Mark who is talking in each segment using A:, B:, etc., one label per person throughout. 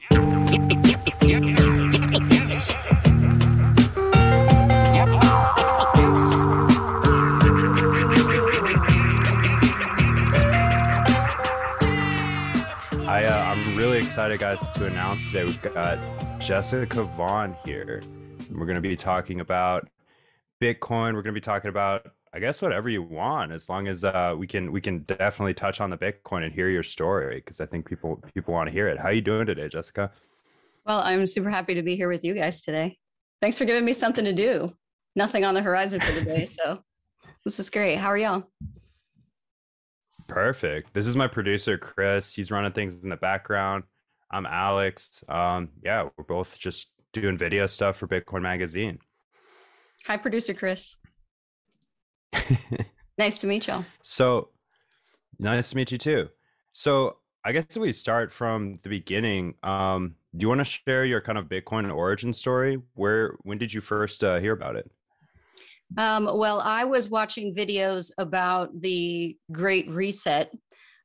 A: Uh, excited, guys, to announce today we've got Jessica Vaughn here. We're going to be talking about Bitcoin. We're going to be talking about, I guess, whatever you want, as long as uh, we can we can definitely touch on the Bitcoin and hear your story, because I think people people want to hear it. How are you doing today, Jessica?
B: Well, I'm super happy to be here with you guys today. Thanks for giving me something to do. Nothing on the horizon for the day, so this is great. How are y'all?
A: Perfect. This is my producer, Chris. He's running things in the background. I'm Alex. Um, yeah, we're both just doing video stuff for Bitcoin Magazine.
B: Hi, producer Chris. nice to meet y'all.
A: So nice to meet you too. So I guess if we start from the beginning, um, do you want to share your kind of Bitcoin origin story? Where when did you first uh, hear about it?
B: Um, well, I was watching videos about the Great Reset.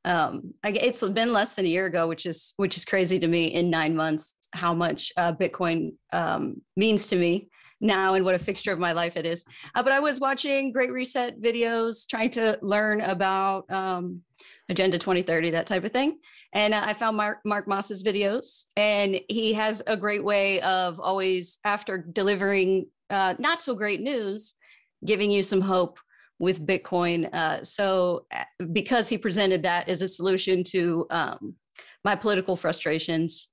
B: Um, I, it's been less than a year ago, which is which is crazy to me. In nine months, how much uh, Bitcoin um, means to me now, and what a fixture of my life it is. Uh, but I was watching Great Reset videos, trying to learn about um, Agenda 2030, that type of thing. And uh, I found Mark, Mark Moss's videos, and he has a great way of always, after delivering uh, not so great news, giving you some hope with Bitcoin. Uh, so, uh, because he presented that as a solution to um, my political frustrations,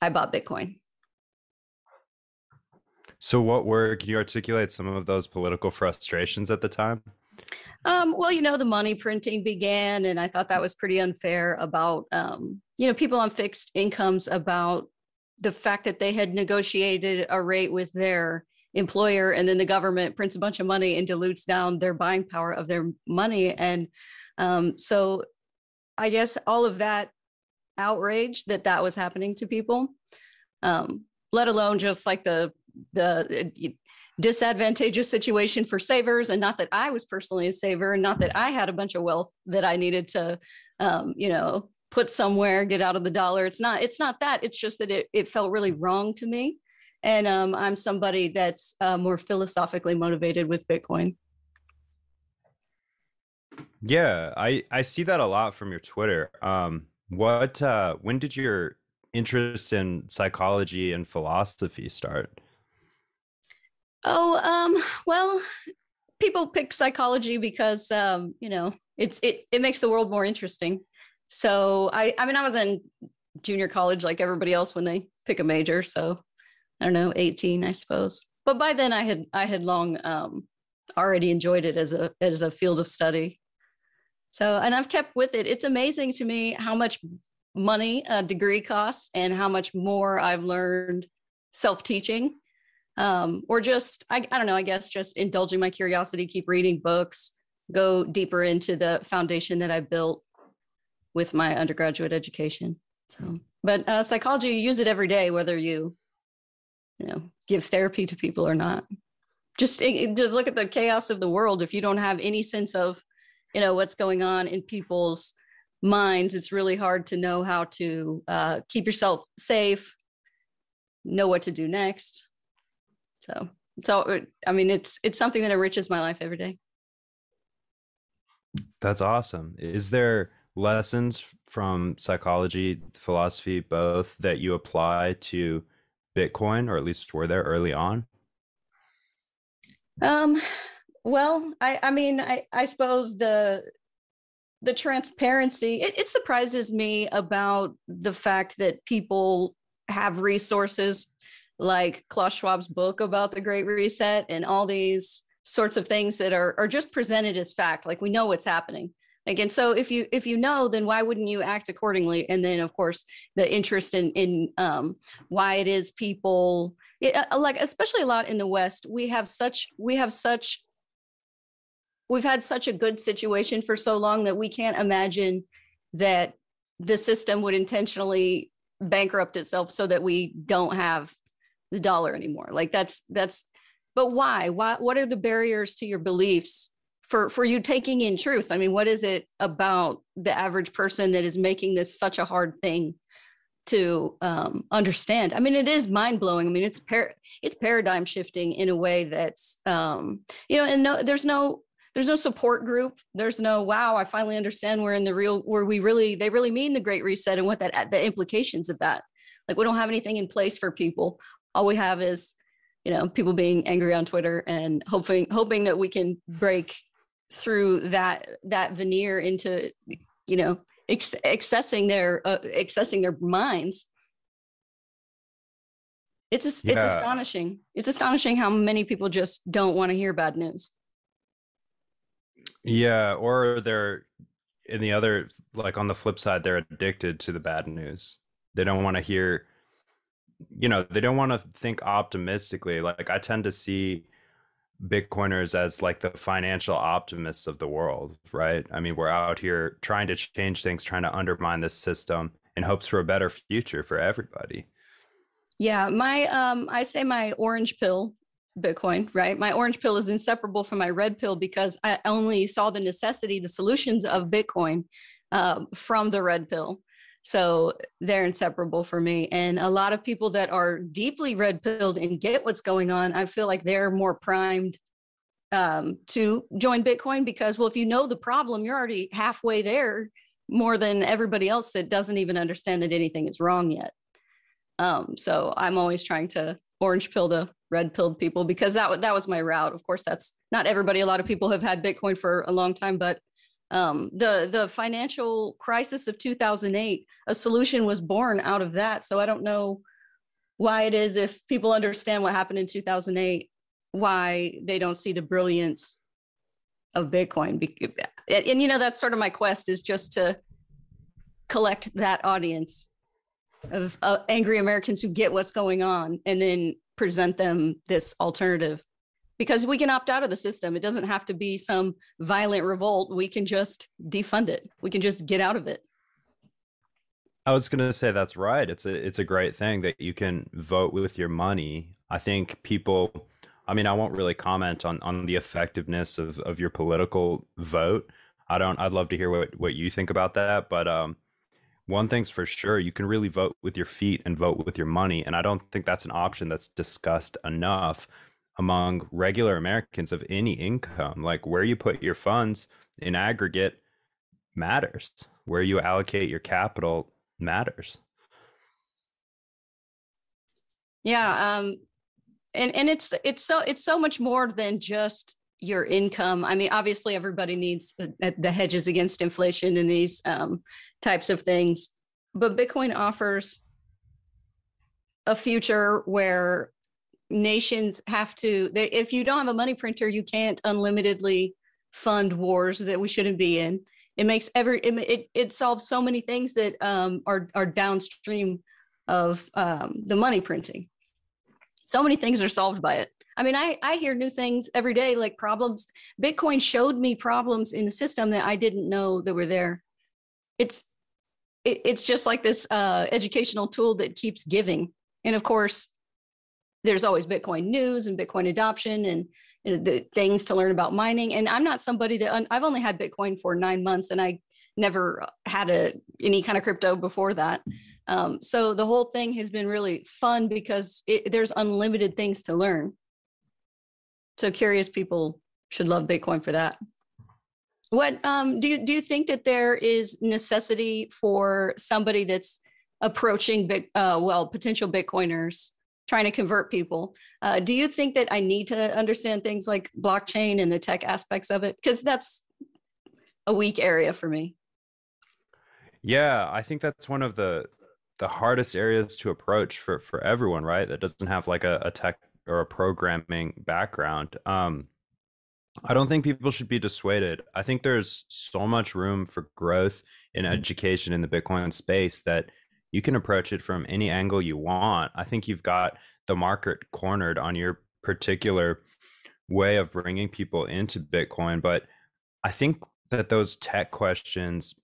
B: I bought Bitcoin.
A: So, what were, can you articulate some of those political frustrations at the time?
B: Um, well, you know, the money printing began, and I thought that was pretty unfair about, um, you know, people on fixed incomes about the fact that they had negotiated a rate with their employer and then the government prints a bunch of money and dilutes down their buying power of their money and um, so i guess all of that outrage that that was happening to people um, let alone just like the the uh, disadvantageous situation for savers and not that i was personally a saver and not that i had a bunch of wealth that i needed to um, you know put somewhere get out of the dollar it's not it's not that it's just that it, it felt really wrong to me and um, I'm somebody that's uh, more philosophically motivated with Bitcoin.
A: Yeah, I I see that a lot from your Twitter. Um, what uh, when did your interest in psychology and philosophy start?
B: Oh, um, well, people pick psychology because um, you know it's it it makes the world more interesting. So I I mean I was in junior college like everybody else when they pick a major, so I don't know, 18, I suppose. But by then I had I had long um, already enjoyed it as a as a field of study. So and I've kept with it. It's amazing to me how much money a degree costs and how much more I've learned self-teaching. Um, or just I, I don't know, I guess just indulging my curiosity, keep reading books, go deeper into the foundation that I built with my undergraduate education. So, but uh, psychology, you use it every day, whether you you know give therapy to people or not. Just just look at the chaos of the world. If you don't have any sense of you know what's going on in people's minds it's really hard to know how to uh, keep yourself safe know what to do next so so i mean it's it's something that enriches my life every day.
A: That's awesome. Is there lessons from psychology philosophy both that you apply to Bitcoin, or at least were there early on?
B: Um, well, I, I mean, I, I suppose the the transparency it, it surprises me about the fact that people have resources like Klaus Schwab's book about the Great Reset and all these sorts of things that are are just presented as fact. Like we know what's happening again so if you if you know then why wouldn't you act accordingly and then of course the interest in in um, why it is people it, uh, like especially a lot in the west we have such we have such we've had such a good situation for so long that we can't imagine that the system would intentionally bankrupt itself so that we don't have the dollar anymore like that's that's but why why what are the barriers to your beliefs for for you taking in truth i mean what is it about the average person that is making this such a hard thing to um, understand. I mean, it is mind blowing. I mean, it's par- it's paradigm shifting in a way that's um, you know, and no, there's no there's no support group. There's no wow. I finally understand we're in the real where we really they really mean the Great Reset and what that the implications of that. Like we don't have anything in place for people. All we have is you know people being angry on Twitter and hoping hoping that we can break through that that veneer into you know ex- accessing their uh, accessing their minds. It's yeah. it's astonishing. It's astonishing how many people just don't want to hear bad news.
A: Yeah or they're in the other like on the flip side they're addicted to the bad news. They don't want to hear you know they don't want to think optimistically like i tend to see Bitcoiners as like the financial optimists of the world, right? I mean, we're out here trying to change things, trying to undermine this system in hopes for a better future for everybody.
B: Yeah, my um I say my orange pill Bitcoin, right? My orange pill is inseparable from my red pill because I only saw the necessity, the solutions of Bitcoin uh, from the red pill. So they're inseparable for me. And a lot of people that are deeply red pilled and get what's going on, I feel like they're more primed um, to join Bitcoin because, well, if you know the problem, you're already halfway there more than everybody else that doesn't even understand that anything is wrong yet. Um, so I'm always trying to orange pill the red pilled people because that that was my route. Of course, that's not everybody. A lot of people have had Bitcoin for a long time, but um, the the financial crisis of 2008 a solution was born out of that. So i don't know why it is if people understand what happened in 2008 why they don't see the brilliance of bitcoin. And, and you know that's sort of my quest is just to collect that audience of uh, angry americans who get what's going on and then present them this alternative because we can opt out of the system. It doesn't have to be some violent revolt. We can just defund it. We can just get out of it.
A: I was going to say that's right. It's a it's a great thing that you can vote with your money. I think people I mean, I won't really comment on on the effectiveness of of your political vote. I don't I'd love to hear what what you think about that, but um one thing's for sure, you can really vote with your feet and vote with your money, and I don't think that's an option that's discussed enough among regular Americans of any income. Like where you put your funds in aggregate matters. Where you allocate your capital matters.
B: Yeah, um and and it's it's so it's so much more than just your income. I mean, obviously everybody needs the, the hedges against inflation and these um, types of things, but Bitcoin offers a future where nations have to they, if you don't have a money printer you can't unlimitedly fund wars that we shouldn't be in. It makes every it, it, it solves so many things that um, are are downstream of um, the money printing. So many things are solved by it. I mean i i hear new things every day like problems. Bitcoin showed me problems in the system that i didn't know that were there. It's it, it's just like this uh, educational tool that keeps giving. And of course there's always Bitcoin news and Bitcoin adoption and, and the things to learn about mining. And I'm not somebody that I've only had Bitcoin for nine months and I never had a any kind of crypto before that. Um, so the whole thing has been really fun because it, there's unlimited things to learn. So curious people should love Bitcoin for that. What um, do you do you think that there is necessity for somebody that's approaching big uh, well potential Bitcoiners trying to convert people. Uh, do you think that I need to understand things like blockchain and the tech aspects of it? Because that's a weak area for me.
A: Yeah, I think that's one of the the hardest areas to approach for for everyone, right? That doesn't have like a, a tech or a programming background. Um, I don't think people should be dissuaded. I think there's so much room for growth in mm-hmm. education in the Bitcoin space that you can approach it from any angle you want. I think you've got the market cornered on your particular way of bringing people into Bitcoin. But I think that those tech questions,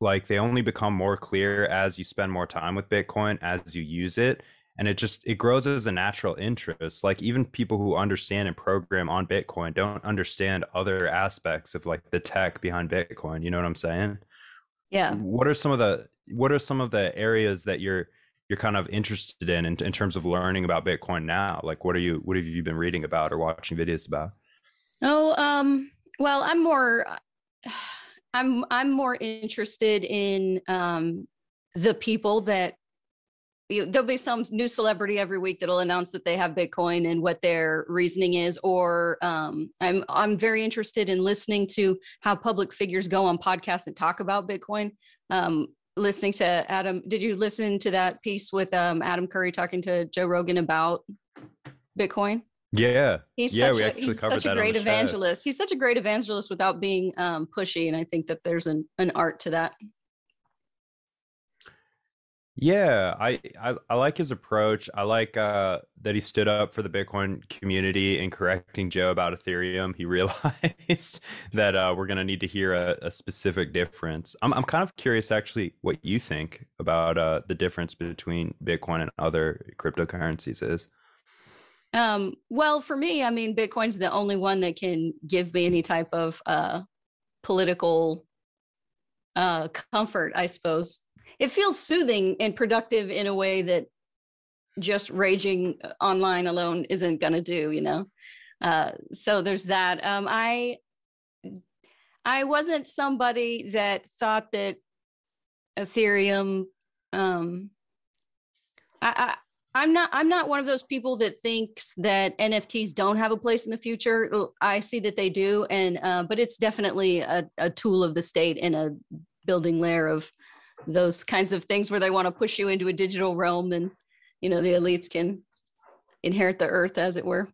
A: like they only become more clear as you spend more time with Bitcoin, as you use it. And it just it grows as a natural interest. Like even people who understand and program on Bitcoin don't understand other aspects of like the tech behind Bitcoin. You know what I'm saying?
B: Yeah.
A: What are some of the what are some of the areas that you're you're kind of interested in, in in terms of learning about Bitcoin now? Like what are you what have you been reading about or watching videos about?
B: Oh, um, well, I'm more I'm I'm more interested in um the people that there'll be some new celebrity every week that'll announce that they have Bitcoin and what their reasoning is. Or um, I'm I'm very interested in listening to how public figures go on podcasts and talk about Bitcoin. Um, listening to Adam, did you listen to that piece with um, Adam Curry talking to Joe Rogan about Bitcoin?
A: Yeah,
B: he's
A: yeah,
B: such a, he's such a great
A: on the show.
B: evangelist. He's such a great evangelist without being um, pushy, and I think that there's an an art to that.
A: Yeah, I, I I like his approach. I like uh, that he stood up for the Bitcoin community in correcting Joe about Ethereum. He realized that uh, we're going to need to hear a, a specific difference. I'm I'm kind of curious, actually, what you think about uh, the difference between Bitcoin and other cryptocurrencies is.
B: Um, well, for me, I mean, Bitcoin's the only one that can give me any type of uh, political uh, comfort, I suppose. It feels soothing and productive in a way that just raging online alone isn't going to do, you know? Uh, so there's that. Um, I, I wasn't somebody that thought that Ethereum, um, I, I, I'm not. I'm not one of those people that thinks that NFTs don't have a place in the future. I see that they do, and uh, but it's definitely a, a tool of the state and a building layer of those kinds of things where they want to push you into a digital realm and you know the elites can inherit the earth as it were.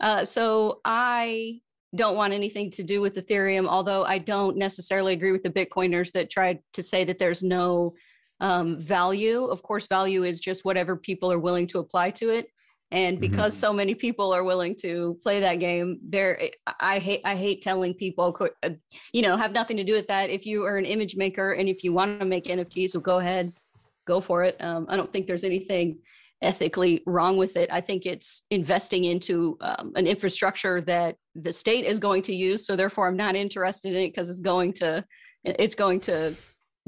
B: Uh, so i don't want anything to do with ethereum although i don't necessarily agree with the bitcoiners that tried to say that there's no um, value. Of course value is just whatever people are willing to apply to it and because mm-hmm. so many people are willing to play that game there i hate i hate telling people uh, you know have nothing to do with that. If you are an image maker and if you want to make nfts so go ahead go for it. Um, i don't think there's anything ethically wrong with it. I think it's investing into um, an infrastructure that the state is going to use. So therefore i'm not interested in it because it's going to it's going to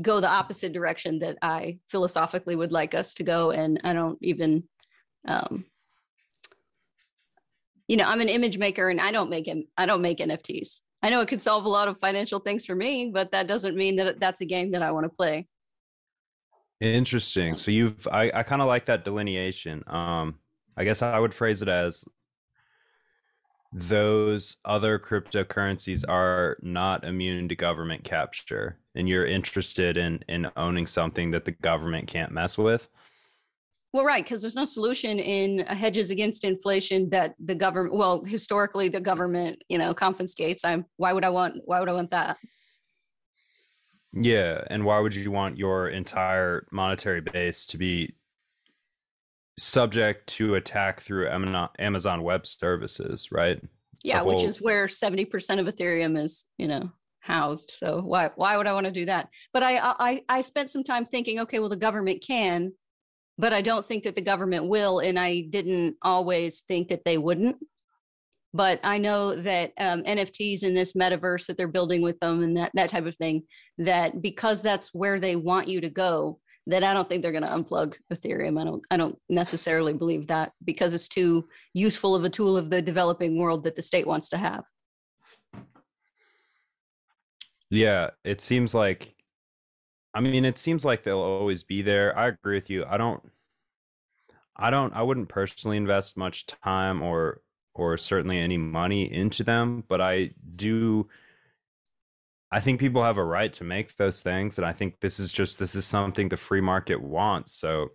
B: go the opposite direction that i philosophically would like us to go. And i don't even um, you know, I'm an image maker and I don't make him, I don't make NFTs. I know it could solve a lot of financial things for me, but that doesn't mean that that's a game that I want to play.
A: Interesting. So you've, I, I kind of like that delineation. Um, I guess I would phrase it as those other cryptocurrencies are not immune to government capture and you're interested in in owning something that the government can't mess with
B: well, right, because there's no solution in uh, hedges against inflation that the government, well, historically the government, you know, confiscates. I'm why would I want why would I want that?
A: Yeah, and why would you want your entire monetary base to be subject to attack through Amazon Web Services, right?
B: Yeah, whole... which is where 70% of Ethereum is, you know, housed. So why why would I want to do that? But I I I spent some time thinking, okay, well the government can, but I don't think that the government will. And I didn't always think that they wouldn't. But I know that um, NFTs in this metaverse that they're building with them and that, that type of thing, that because that's where they want you to go, that I don't think they're going to unplug Ethereum. I don't I don't necessarily believe that because it's too useful of a tool of the developing world that the state wants to have.
A: Yeah, it seems like I mean, it seems like they'll always be there. I agree with you. I don't I don't I wouldn't personally invest much time or or certainly any money into them, but I do I think people have a right to make those things and I think this is just this is something the free market wants. So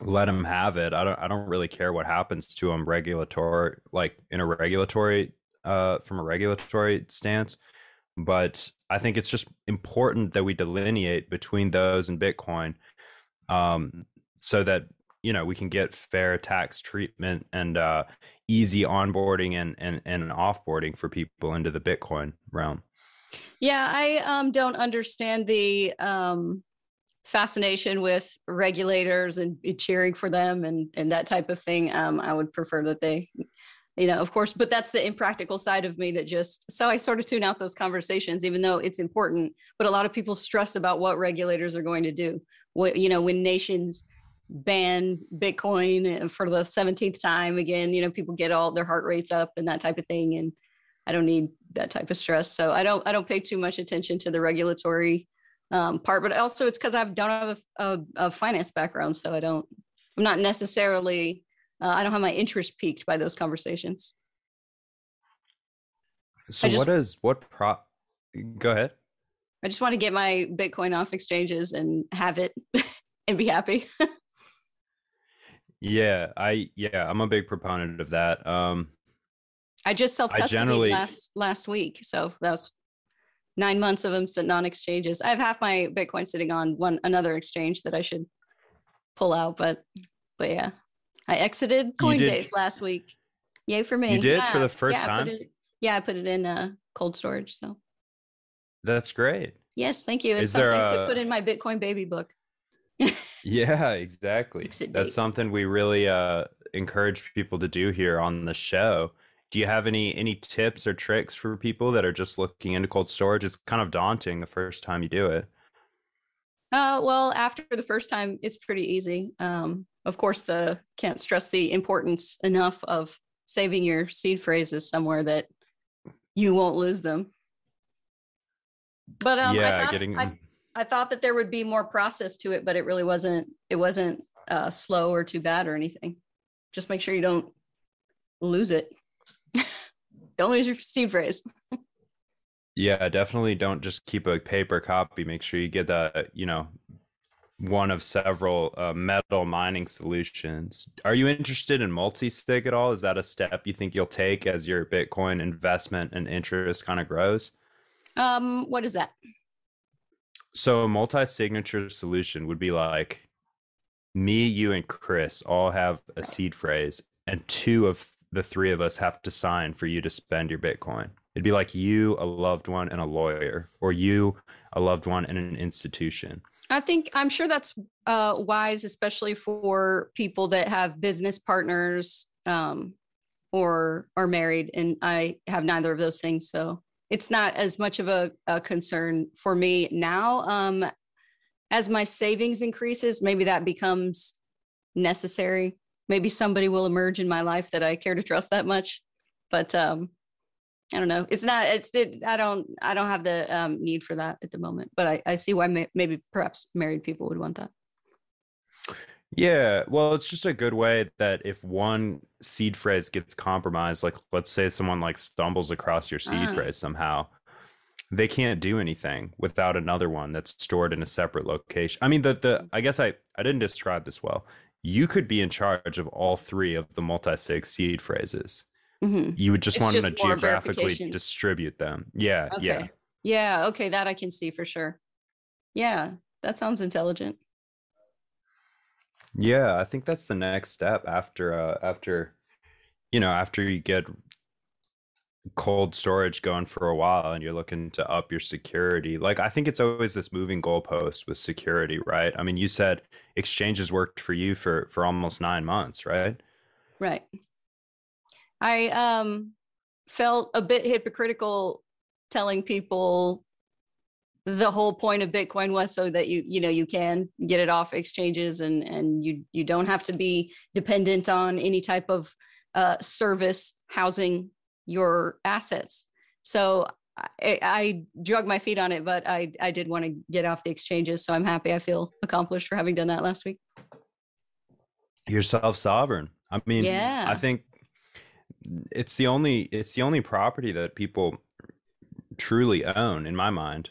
A: let them have it. I don't I don't really care what happens to them regulatory like in a regulatory uh from a regulatory stance, but I think it's just important that we delineate between those and Bitcoin, um, so that you know we can get fair tax treatment and uh, easy onboarding and and and offboarding for people into the Bitcoin realm.
B: Yeah, I um, don't understand the um, fascination with regulators and cheering for them and and that type of thing. Um, I would prefer that they you know, of course, but that's the impractical side of me that just so I sort of tune out those conversations, even though it's important. But a lot of people stress about what regulators are going to do. What you know, when nations ban Bitcoin for the 17th time again, you know, people get all their heart rates up and that type of thing. And I don't need that type of stress. So I don't I don't pay too much attention to the regulatory um, part, but also it's because I don't have a, a, a finance background, so I don't I'm not necessarily uh, I don't have my interest piqued by those conversations.
A: So just, what is what prop? Go ahead.
B: I just want to get my Bitcoin off exchanges and have it and be happy.
A: yeah, I yeah, I'm a big proponent of that. Um
B: I just self custody last last week, so that was nine months of them sitting on exchanges. I have half my Bitcoin sitting on one another exchange that I should pull out, but but yeah, I exited Coinbase last week. Yay for me!
A: You did
B: yeah.
A: for the first
B: yeah,
A: time.
B: I it, yeah, I put it in uh, cold storage. So
A: that's great.
B: Yes, thank you. It's Is something a... to put in my Bitcoin baby book.
A: yeah, exactly. That's something we really uh, encourage people to do here on the show. Do you have any any tips or tricks for people that are just looking into cold storage? It's kind of daunting the first time you do it.
B: Uh, well, after the first time, it's pretty easy. Um, of course, the can't stress the importance enough of saving your seed phrases somewhere that you won't lose them. But um, yeah, I, thought, getting... I, I thought that there would be more process to it, but it really wasn't. It wasn't uh, slow or too bad or anything. Just make sure you don't lose it. don't lose your seed phrase.
A: yeah, definitely don't just keep a paper copy. Make sure you get that, you know, one of several uh, metal mining solutions. Are you interested in multi-sig at all? Is that a step you think you'll take as your Bitcoin investment and interest kind of grows?
B: Um, what is that?
A: So a multi-signature solution would be like me, you, and Chris all have a seed phrase, and two of the three of us have to sign for you to spend your Bitcoin. It'd be like you, a loved one, and a lawyer, or you, a loved one, and an institution.
B: I think I'm sure that's uh, wise, especially for people that have business partners um, or are married. And I have neither of those things. So it's not as much of a, a concern for me now. Um, as my savings increases, maybe that becomes necessary maybe somebody will emerge in my life that I care to trust that much. But um, I don't know. It's not. It's. It, I don't. I don't have the um, need for that at the moment. But I, I see why may, maybe perhaps married people would want that.
A: Yeah, well, it's just a good way that if one seed phrase gets compromised, like let's say someone like stumbles across your seed uh. phrase somehow, they can't do anything without another one that's stored in a separate location. I mean, the the I guess I I didn't describe this well you could be in charge of all three of the multi-sig seed phrases. Mm-hmm. You would just it's want just to geographically distribute them. Yeah, okay. yeah.
B: Yeah, okay, that I can see for sure. Yeah, that sounds intelligent.
A: Yeah, I think that's the next step after uh after you know, after you get cold storage going for a while and you're looking to up your security like i think it's always this moving goalpost with security right i mean you said exchanges worked for you for for almost nine months right
B: right i um felt a bit hypocritical telling people the whole point of bitcoin was so that you you know you can get it off exchanges and and you you don't have to be dependent on any type of uh, service housing your assets. So I, I drug my feet on it, but I, I did want to get off the exchanges. So I'm happy. I feel accomplished for having done that last week.
A: You're self sovereign. I mean, yeah. I think it's the only it's the only property that people truly own in my mind.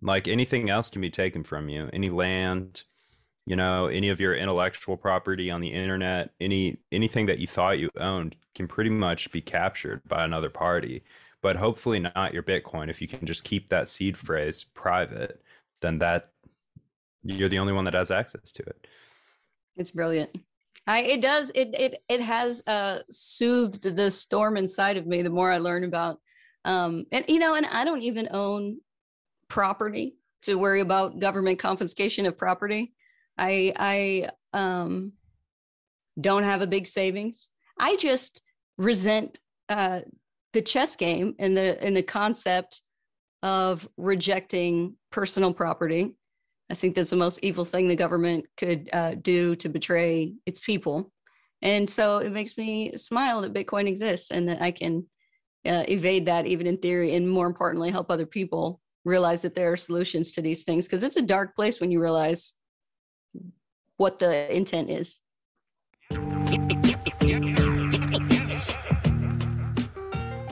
A: Like anything else can be taken from you. Any land, you know any of your intellectual property on the internet any anything that you thought you owned can pretty much be captured by another party but hopefully not your bitcoin if you can just keep that seed phrase private then that you're the only one that has access to it
B: it's brilliant I, it does it it it has uh soothed the storm inside of me the more I learn about um and you know and I don't even own property to worry about government confiscation of property I I um don't have a big savings. I just resent uh, the chess game and the and the concept of rejecting personal property. I think that's the most evil thing the government could uh, do to betray its people. And so it makes me smile that Bitcoin exists and that I can uh, evade that even in theory, and more importantly, help other people realize that there are solutions to these things because it's a dark place when you realize what the intent is.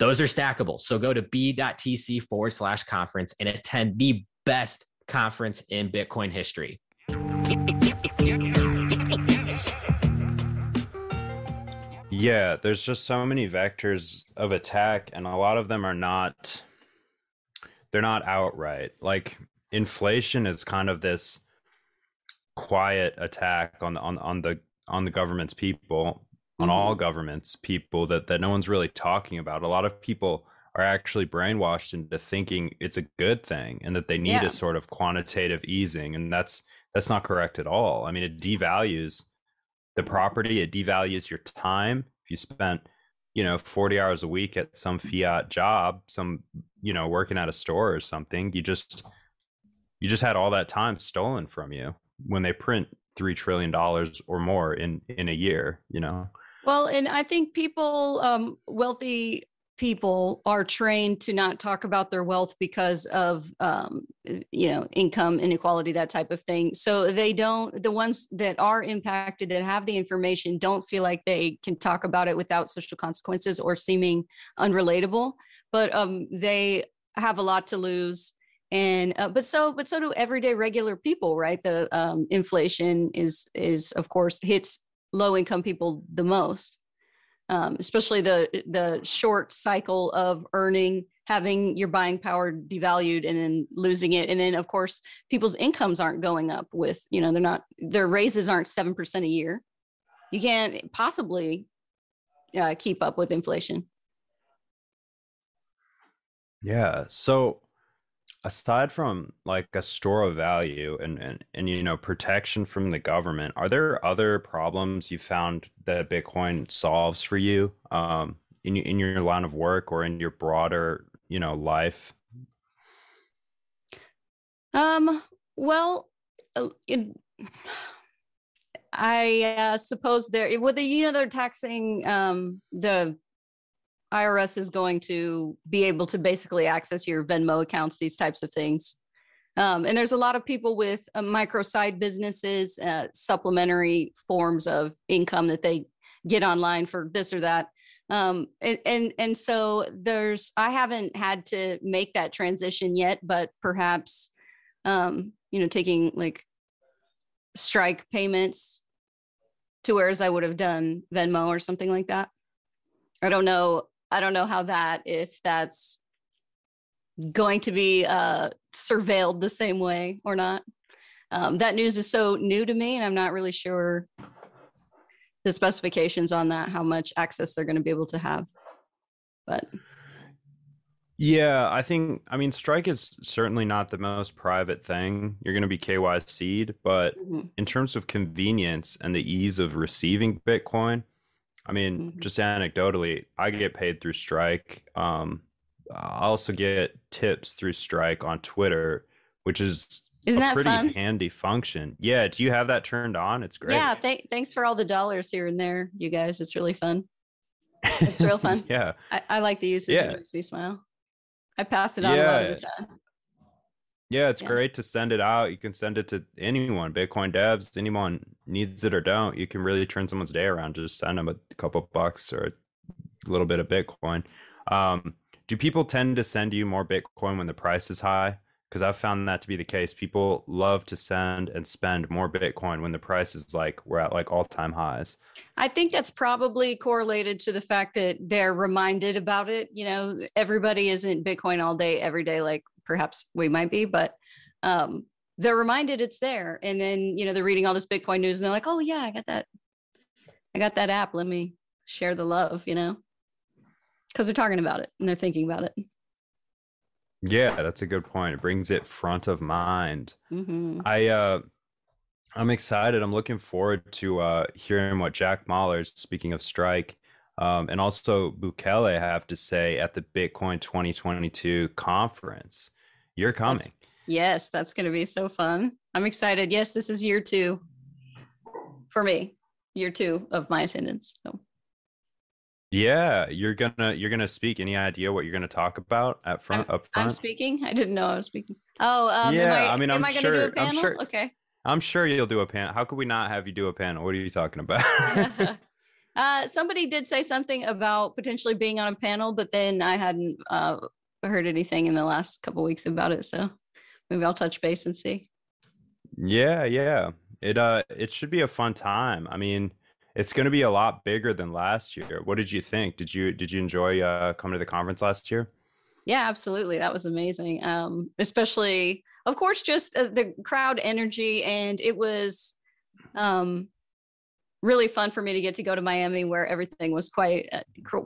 C: Those are stackable. So go to b.tc forward slash conference and attend the best conference in Bitcoin history.
A: Yeah, there's just so many vectors of attack, and a lot of them are not, they're not outright. Like inflation is kind of this quiet attack on on, on the on the government's people on mm-hmm. all governments people that that no one's really talking about. A lot of people are actually brainwashed into thinking it's a good thing and that they need yeah. a sort of quantitative easing and that's that's not correct at all. I mean it devalues the property it devalues your time. If you spent you know 40 hours a week at some fiat job some you know working at a store or something you just you just had all that time stolen from you when they print 3 trillion dollars or more in in a year you know
B: well, and I think people, um, wealthy people, are trained to not talk about their wealth because of, um, you know, income inequality, that type of thing. So they don't, the ones that are impacted that have the information don't feel like they can talk about it without social consequences or seeming unrelatable. But um, they have a lot to lose and uh, but so but so do everyday regular people right the um, inflation is is of course hits low income people the most um, especially the the short cycle of earning having your buying power devalued and then losing it. And then of course people's incomes aren't going up with you know they're not their raises aren't 7% a year. You can't possibly uh, keep up with inflation.
A: Yeah so aside from like a store of value and, and and you know protection from the government are there other problems you found that bitcoin solves for you um in, in your line of work or in your broader you know life?
B: Um well uh, i uh, suppose there the you know they're taxing um the IRS is going to be able to basically access your Venmo accounts, these types of things. Um, and there's a lot of people with uh, micro side businesses, uh, supplementary forms of income that they get online for this or that. Um, and, and and so there's I haven't had to make that transition yet, but perhaps um, you know taking like strike payments to whereas I would have done Venmo or something like that. I don't know I don't know how that, if that's going to be uh, surveilled the same way or not. Um, that news is so new to me, and I'm not really sure the specifications on that, how much access they're going to be able to have. But
A: yeah, I think, I mean, Strike is certainly not the most private thing. You're going to be KYC'd, but mm-hmm. in terms of convenience and the ease of receiving Bitcoin, I mean, mm-hmm. just anecdotally, I get paid through Strike. Um, I also get tips through Strike on Twitter, which is
B: Isn't
A: a pretty
B: fun?
A: handy function. Yeah, do you have that turned on? It's great.
B: Yeah, th- thanks for all the dollars here and there, you guys. It's really fun. It's real fun.
A: yeah,
B: I, I, like the usage. Yeah. It makes me smile. I pass it on yeah. a lot of the time.
A: Yeah, it's
B: Yeah.
A: great to send it out. You can send it to anyone, Bitcoin devs, anyone needs it or don't. You can really turn someone's day around. Just send them a couple bucks or a little bit of Bitcoin. Um, do people tend to send you more Bitcoin when the price is high? Because I've found that to be the case. People love to send and spend more Bitcoin when the price is like we're at like all time highs.
B: I think that's probably correlated to the fact that they're reminded about it. You know, everybody isn't Bitcoin all day, every day, like perhaps we might be, but um, they're reminded it's there. And then, you know, they're reading all this Bitcoin news and they're like, oh, yeah, I got that. I got that app. Let me share the love, you know, because they're talking about it and they're thinking about it.
A: Yeah, that's a good point. It brings it front of mind.
B: hmm
A: I uh I'm excited. I'm looking forward to uh hearing what Jack Mallers speaking of strike um and also Bukele have to say at the Bitcoin 2022 conference. You're coming.
B: Yes, that's going to be so fun. I'm excited. Yes, this is year two for me, year two of my attendance. So.
A: Yeah, you're gonna you're gonna speak. Any idea what you're gonna talk about at front up front?
B: I'm speaking. I didn't know I was speaking. Oh, um,
A: Yeah,
B: I,
A: I mean,
B: am
A: I'm
B: I going to do
A: sure-
B: a
A: I'm
B: panel?
A: sure-
B: Okay.
A: I'm sure you'll do a panel. How could we not have you do a panel? What are you talking about?
B: uh, somebody did say something about potentially being on a panel, but then I hadn't uh, heard anything in the last couple weeks about it. So maybe I'll touch base and see.
A: Yeah, yeah. It uh it should be a fun time. I mean, it's going to be a lot bigger than last year. What did you think? Did you did you enjoy uh coming to the conference last year?
B: Yeah, absolutely. That was amazing. Um, especially, of course, just uh, the crowd energy, and it was um, really fun for me to get to go to Miami, where everything was quite uh,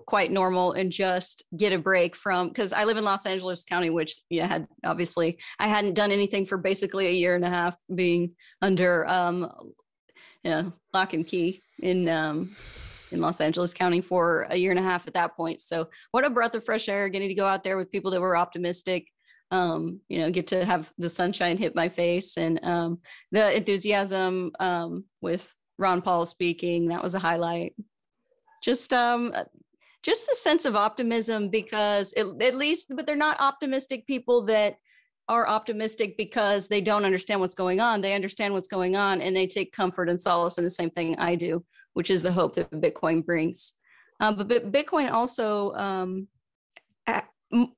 B: quite normal, and just get a break from because I live in Los Angeles County, which yeah, had obviously I hadn't done anything for basically a year and a half, being under um, lock and key in um, in Los Angeles County for a year and a half at that point. So what a breath of fresh air getting to go out there with people that were optimistic um you know get to have the sunshine hit my face and um the enthusiasm um with ron paul speaking. That was a highlight. Just um just a sense of optimism because it, at least but they're not optimistic people that are optimistic because they don't understand what's going on. They understand what's going on and they take comfort and solace in the same thing i do which is the hope that bitcoin brings. Um, but, bitcoin also um, I,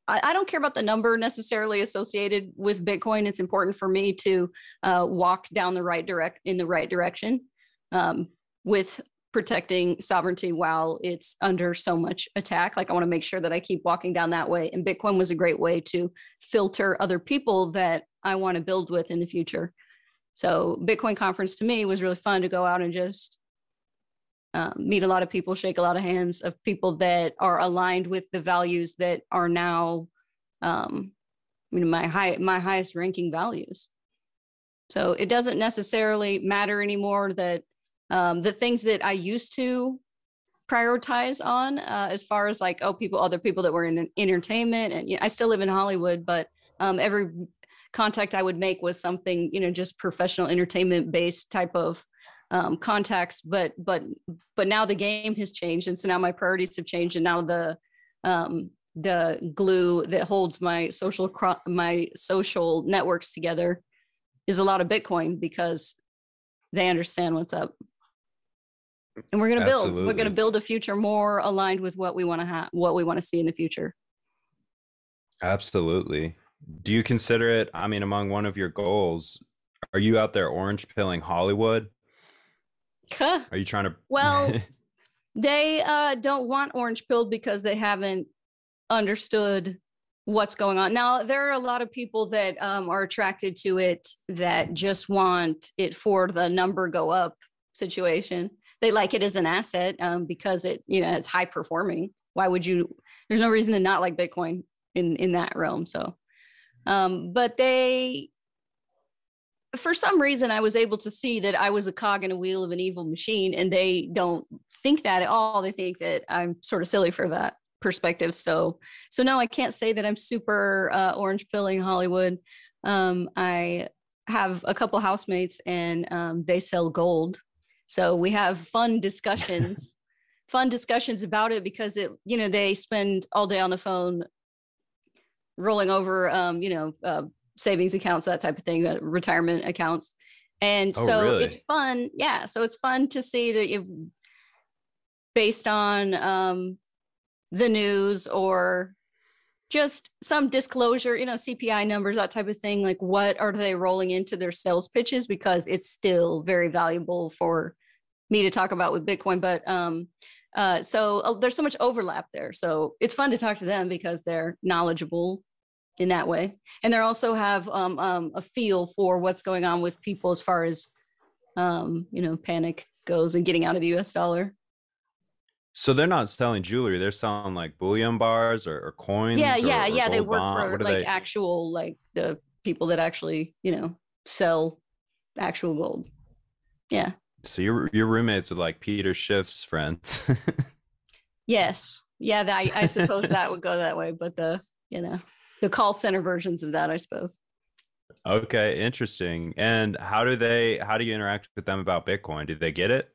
B: I don't care about the number necessarily associated with bitcoin. It's important for me to uh, walk down the right direct in the right direction um, with protecting sovereignty while it's under so much attack. Like i want to make sure that i keep walking down that way. And bitcoin was a great way to filter other people that i want to build with in the future. So bitcoin conference to me was really fun to go out and just um, meet a lot of people, shake a lot of hands of people that are aligned with the values that are now, um, I mean, my high, my highest ranking values. So it doesn't necessarily matter anymore that um, the things that I used to prioritize on, uh, as far as like, oh, people, other people that were in entertainment, and you know, I still live in Hollywood, but um, every contact I would make was something, you know, just professional entertainment based type of um, contacts but but but now the game has changed and so now my priorities have changed and now the um, the glue that holds my social cro- my social networks together is a lot of bitcoin because they understand what's up and we're going to build we're going to build a future more aligned with what we want to have what we want to see in the future
A: Absolutely. Do you consider it, I mean, among one of your goals, are you out there orange pilling Hollywood?
B: Huh.
A: Are you trying to
B: Well, they uh, don't want orange pilled because they haven't understood what's going on. Now, there are a lot of people that um, are attracted to it that just want it for the number go up situation. They like it as an asset um, because it, you know, it's high performing. Why would you? There's no reason to not like Bitcoin in in that realm. So, um, but they for some reason I was able to see that I was a cog in a wheel of an evil machine and they don't think that at all. They think that I'm sort of silly for that perspective. So so no, I can't say that I'm super uh, orange pilling Hollywood. Um, I have a couple housemates and um, they sell gold. So we have fun discussions, fun discussions about it because it, you know, they spend all day on the phone rolling over, um, you know, uh, savings accounts, that type of thing, uh, retirement accounts. And
A: Oh,
B: so
A: really?
B: it's fun. Yeah. So it's fun to see that you based on um, the news or just some disclosure, you know, CPI numbers, that type of thing. Like, what are they rolling into their sales pitches? Because it's still very valuable for me to talk about with Bitcoin. But um, uh, so uh, there's so much overlap there. So it's fun to talk to them because they're knowledgeable in that way, and they also have um, um, a feel for what's going on with people as far as um, you know panic goes and getting out of the U.S. dollar.
A: So they're not selling jewelry; they're selling like bullion bars or, or coins.
B: yeah yeah
A: or
B: yeah they work
A: bond-
B: for like
A: they-
B: actual like the people that actually you know sell actual gold yeah
A: So your your roommates with like Peter Schiff's friends.
B: yes yeah that, I, I suppose that would go that way but the you know the call center versions of that i suppose
A: okay, interesting. And how do they? How do you interact with them about Bitcoin? Do they get it?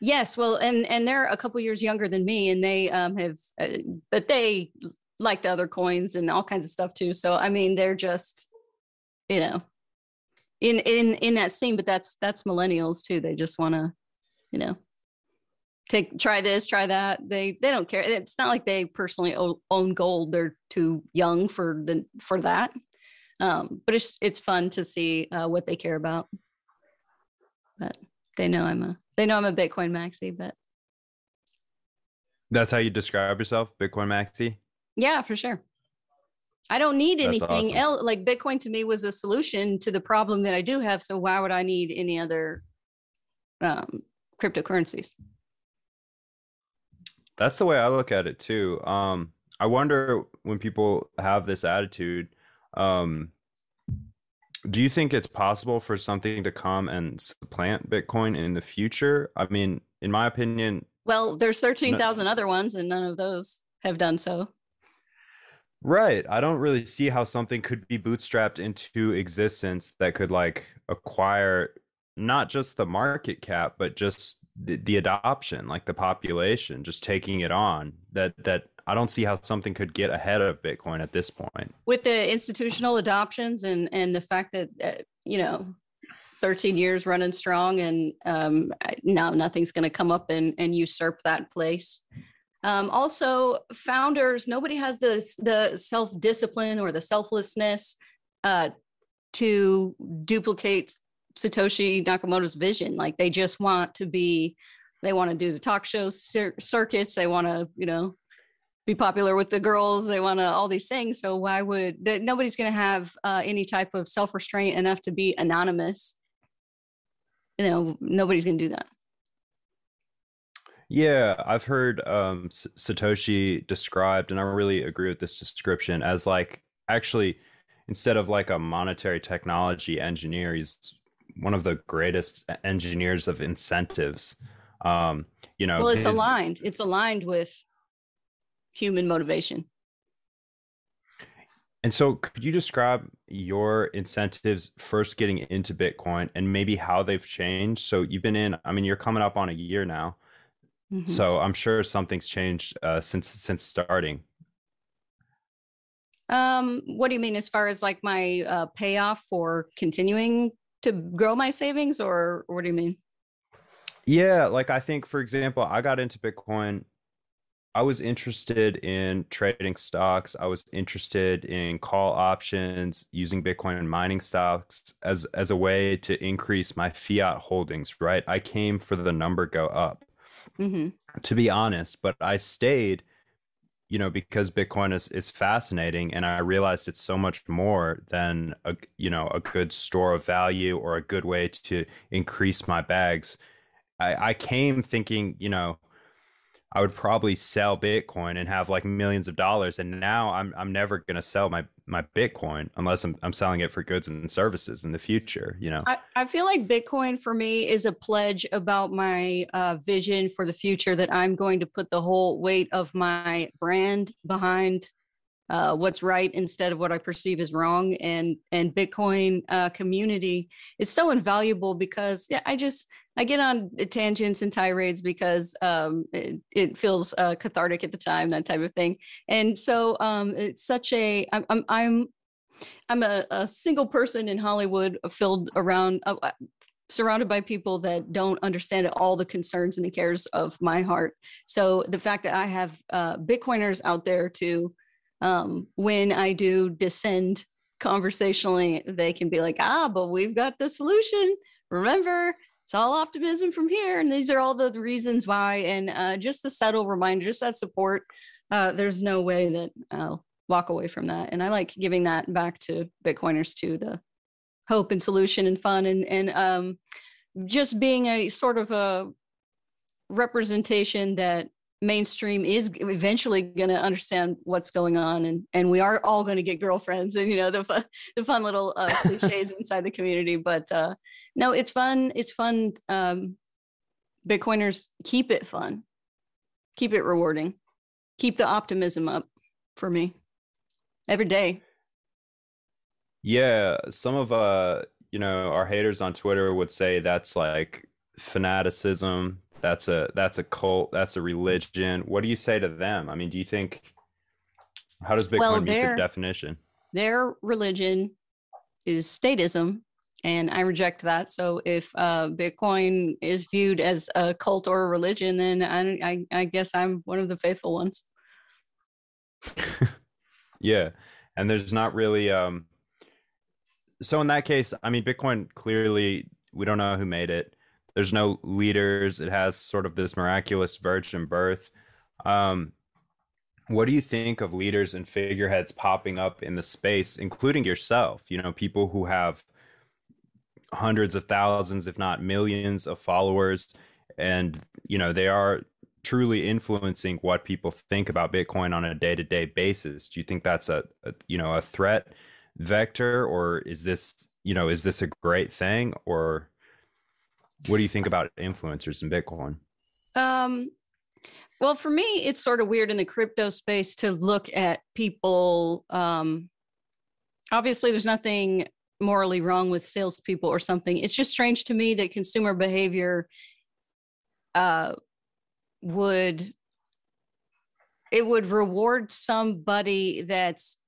B: Yes well and and they're a couple years younger than me and they um have uh, but they like the other coins and all kinds of stuff too so i mean they're just you know in in in that scene but that's that's millennials too they just want to you know take try this try that they they don't care it's not like they personally own gold they're too young for the for that um but it's it's fun to see uh, what they care about but they know i'm a they know i'm a bitcoin maxi but
A: That's how you describe yourself, Bitcoin Maxi.
B: Yeah, for sure. I don't need
A: That's
B: anything
A: awesome.
B: else. Like Bitcoin to me was a solution to the problem that I do have. So why would I need any other um, cryptocurrencies?
A: That's the way I look at it too. Um, I wonder when people have this attitude, um, do you think it's possible for something to come and supplant Bitcoin in the future? I mean, in my opinion,
B: Well, there's 13,000 other ones and none of those have done so.
A: right. I don't really see how something could be bootstrapped into existence that could like acquire not just the market cap, but just the, the adoption, like the population, just taking it on. That that I don't see how something could get ahead of Bitcoin at this point.
B: With the institutional adoptions and and the fact that uh, you know 13 years running strong and um now nothing's going to come up and and usurp that place. Um, also, founders, nobody has the the self discipline or the selflessness uh, to duplicate Satoshi Nakamoto's vision. Like they just want to be, they want to do the talk show cir- circuits. They want to, you know, be popular with the girls. They want to all these things. So why would that? Nobody's going to have uh, any type of self restraint enough to be anonymous. You know, nobody's going to do that.
A: Yeah, I've heard um, Satoshi described, and I really agree with this description as like actually instead of like a monetary technology engineer, he's one of the greatest engineers of incentives. Um, you know,
B: well, it's
A: his-
B: aligned. It's aligned with human motivation.
A: And so, could you describe your incentives first getting into Bitcoin and maybe how they've changed? So, you've been in, I mean, you're coming up on a year now.
B: Mhm.
A: So, I'm sure something's changed uh, since since starting.
B: Um, what do you mean as far as like my uh, payoff for continuing to grow my savings, or what do you mean?
A: Yeah, like I think, for example, I got into Bitcoin. I was interested in trading stocks. I was interested in call options, using Bitcoin and mining stocks as as a way to increase my fiat holdings, right? I came for the number go up.
B: hmm
A: to be honest, but I stayed, you know, because Bitcoin is is fascinating, and I realized it's so much more than a you know a good store of value or a good way to increase my bags. I, I came thinking, you know, I would probably sell Bitcoin and have like millions of dollars, and now I'm I'm never gonna sell my my Bitcoin unless I'm I'm selling it for goods and services in the future. You know.
B: I, I feel like Bitcoin for me is a pledge about my uh, vision for the future that I'm going to put the whole weight of my brand behind uh, what's right instead of what I perceive as wrong. And and Bitcoin uh, community is so invaluable because yeah, I just I get on tangents and tirades because um, it, it feels uh, cathartic at the time, that type of thing. And so um, it's such a I'm I'm, I'm a, a single person in Hollywood, filled around, uh, uh, surrounded by people that don't understand all the concerns and the cares of my heart. So the fact that I have uh, Bitcoiners out there to, um, when I do descend conversationally, they can be like, ah, but we've got the solution. Remember, it's all optimism from here. And these are all the, reasons why. And uh, just a subtle reminder, just that support. Uh, there's no way that I'll walk away from that. And I like giving that back to Bitcoiners too, the hope and solution and fun and and um, just being a sort of a representation that mainstream is eventually going to understand what's going on and and we are all going to get girlfriends and you know the fun, the fun little uh, cliches inside the community but uh no it's fun it's fun um bitcoiners keep it fun. Keep it rewarding. Keep the optimism up for me. Every day.
A: Yeah some of uh you know our haters on twitter would say that's like fanaticism that's a that's a cult that's a religion. What do you say to them? I mean do you think how does bitcoin well, meet the definition?
B: their religion is statism and i reject that. So if uh, bitcoin is viewed as a cult or a religion then I, I, I guess i'm one of the faithful ones.
A: Yeah and there's not really um so in that case i mean bitcoin clearly we don't know who made it there's no leaders. It has sort of this miraculous virgin birth. Um, what do you think of leaders and figureheads popping up in the space, including yourself? You know, people who have hundreds of thousands, if not millions, of followers, and you know they are truly influencing what people think about Bitcoin on a day-to-day basis. Do you think that's a, a you know a threat vector, or is this you know is this a great thing, or what do you think about influencers in Bitcoin?
B: Um, well, for me, it's sort of weird in the crypto space to look at people. Um, obviously, there's nothing morally wrong with salespeople or something. It's just strange to me that consumer behavior uh, would it would reward somebody that's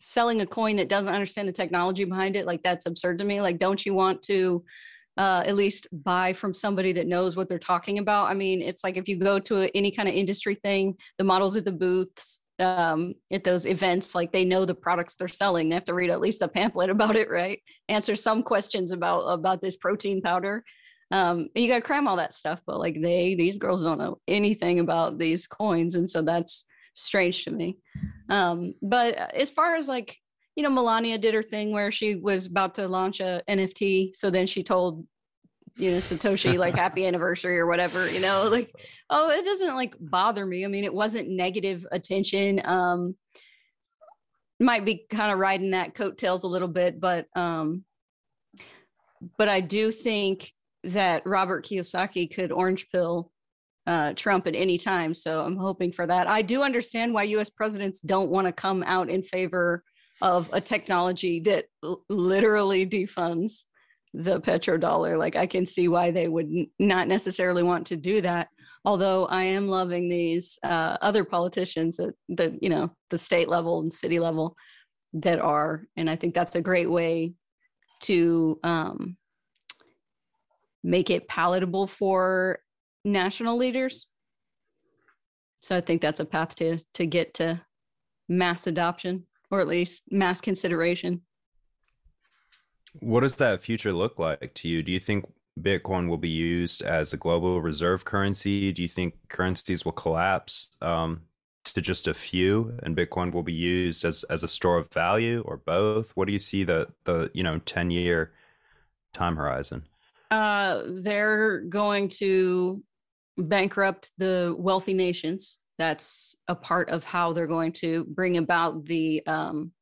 B: selling a coin that doesn't understand the technology behind it. Like that's absurd to me. Like, don't you want to uh, at least buy from somebody that knows what they're talking about. I mean, it's like if you go to a, any kind of industry thing, the models at the booths, um, at those events, like they know the products they're selling. They have to read at least a pamphlet about it, right? Answer some questions about about this protein powder. Um, you got to cram all that stuff, but like they, these girls don't know anything about these coins, and so that's strange to me. Um, but as far as like you know, Melania did her thing where she was about to launch a NFT. So then she told, you know, Satoshi like happy anniversary or whatever, you know, like, oh, it doesn't like bother me. I mean, it wasn't negative attention. Um, might be kind of riding that coattails a little bit, but um, but I do think that Robert Kiyosaki could orange pill uh, Trump at any time. So I'm hoping for that. I do understand why U.S. presidents don't want to come out in favor of a technology that l- literally defunds the petrodollar. Like I can see why they would n- not necessarily want to do that. Although I am loving these uh, other politicians at the you know the state level and city level that are, and I think that's a great way to um, make it palatable for national leaders. So I think that's a path to to get to mass adoption or at least mass consideration.
A: What does that future look like to you? Do you think Bitcoin will be used as a global reserve currency? Do you think currencies will collapse um, to just a few, and Bitcoin will be used as as a store of value, or both? What do you see the the you know ten year time horizon?
B: Uh, they're going to bankrupt the wealthy nations that's a part of how they're going to bring about the um,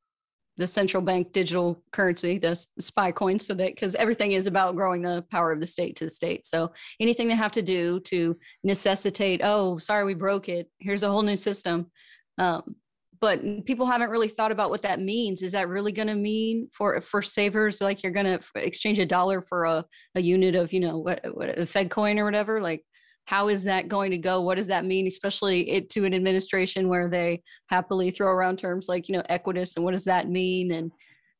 B: the central bank digital currency, the spy coin, so that because everything is about growing the power of the state to the state. So anything they have to do to necessitate, oh, sorry, we broke it. Here's a whole new system. Um, but people haven't really thought about what that means. Is that really going to mean for for savers like you're going to exchange a dollar for a, a unit of you know what, what a Fed coin or whatever? Like how is that going to go what does that mean especially it to an administration where they happily throw around terms like you know equitas and what does that mean and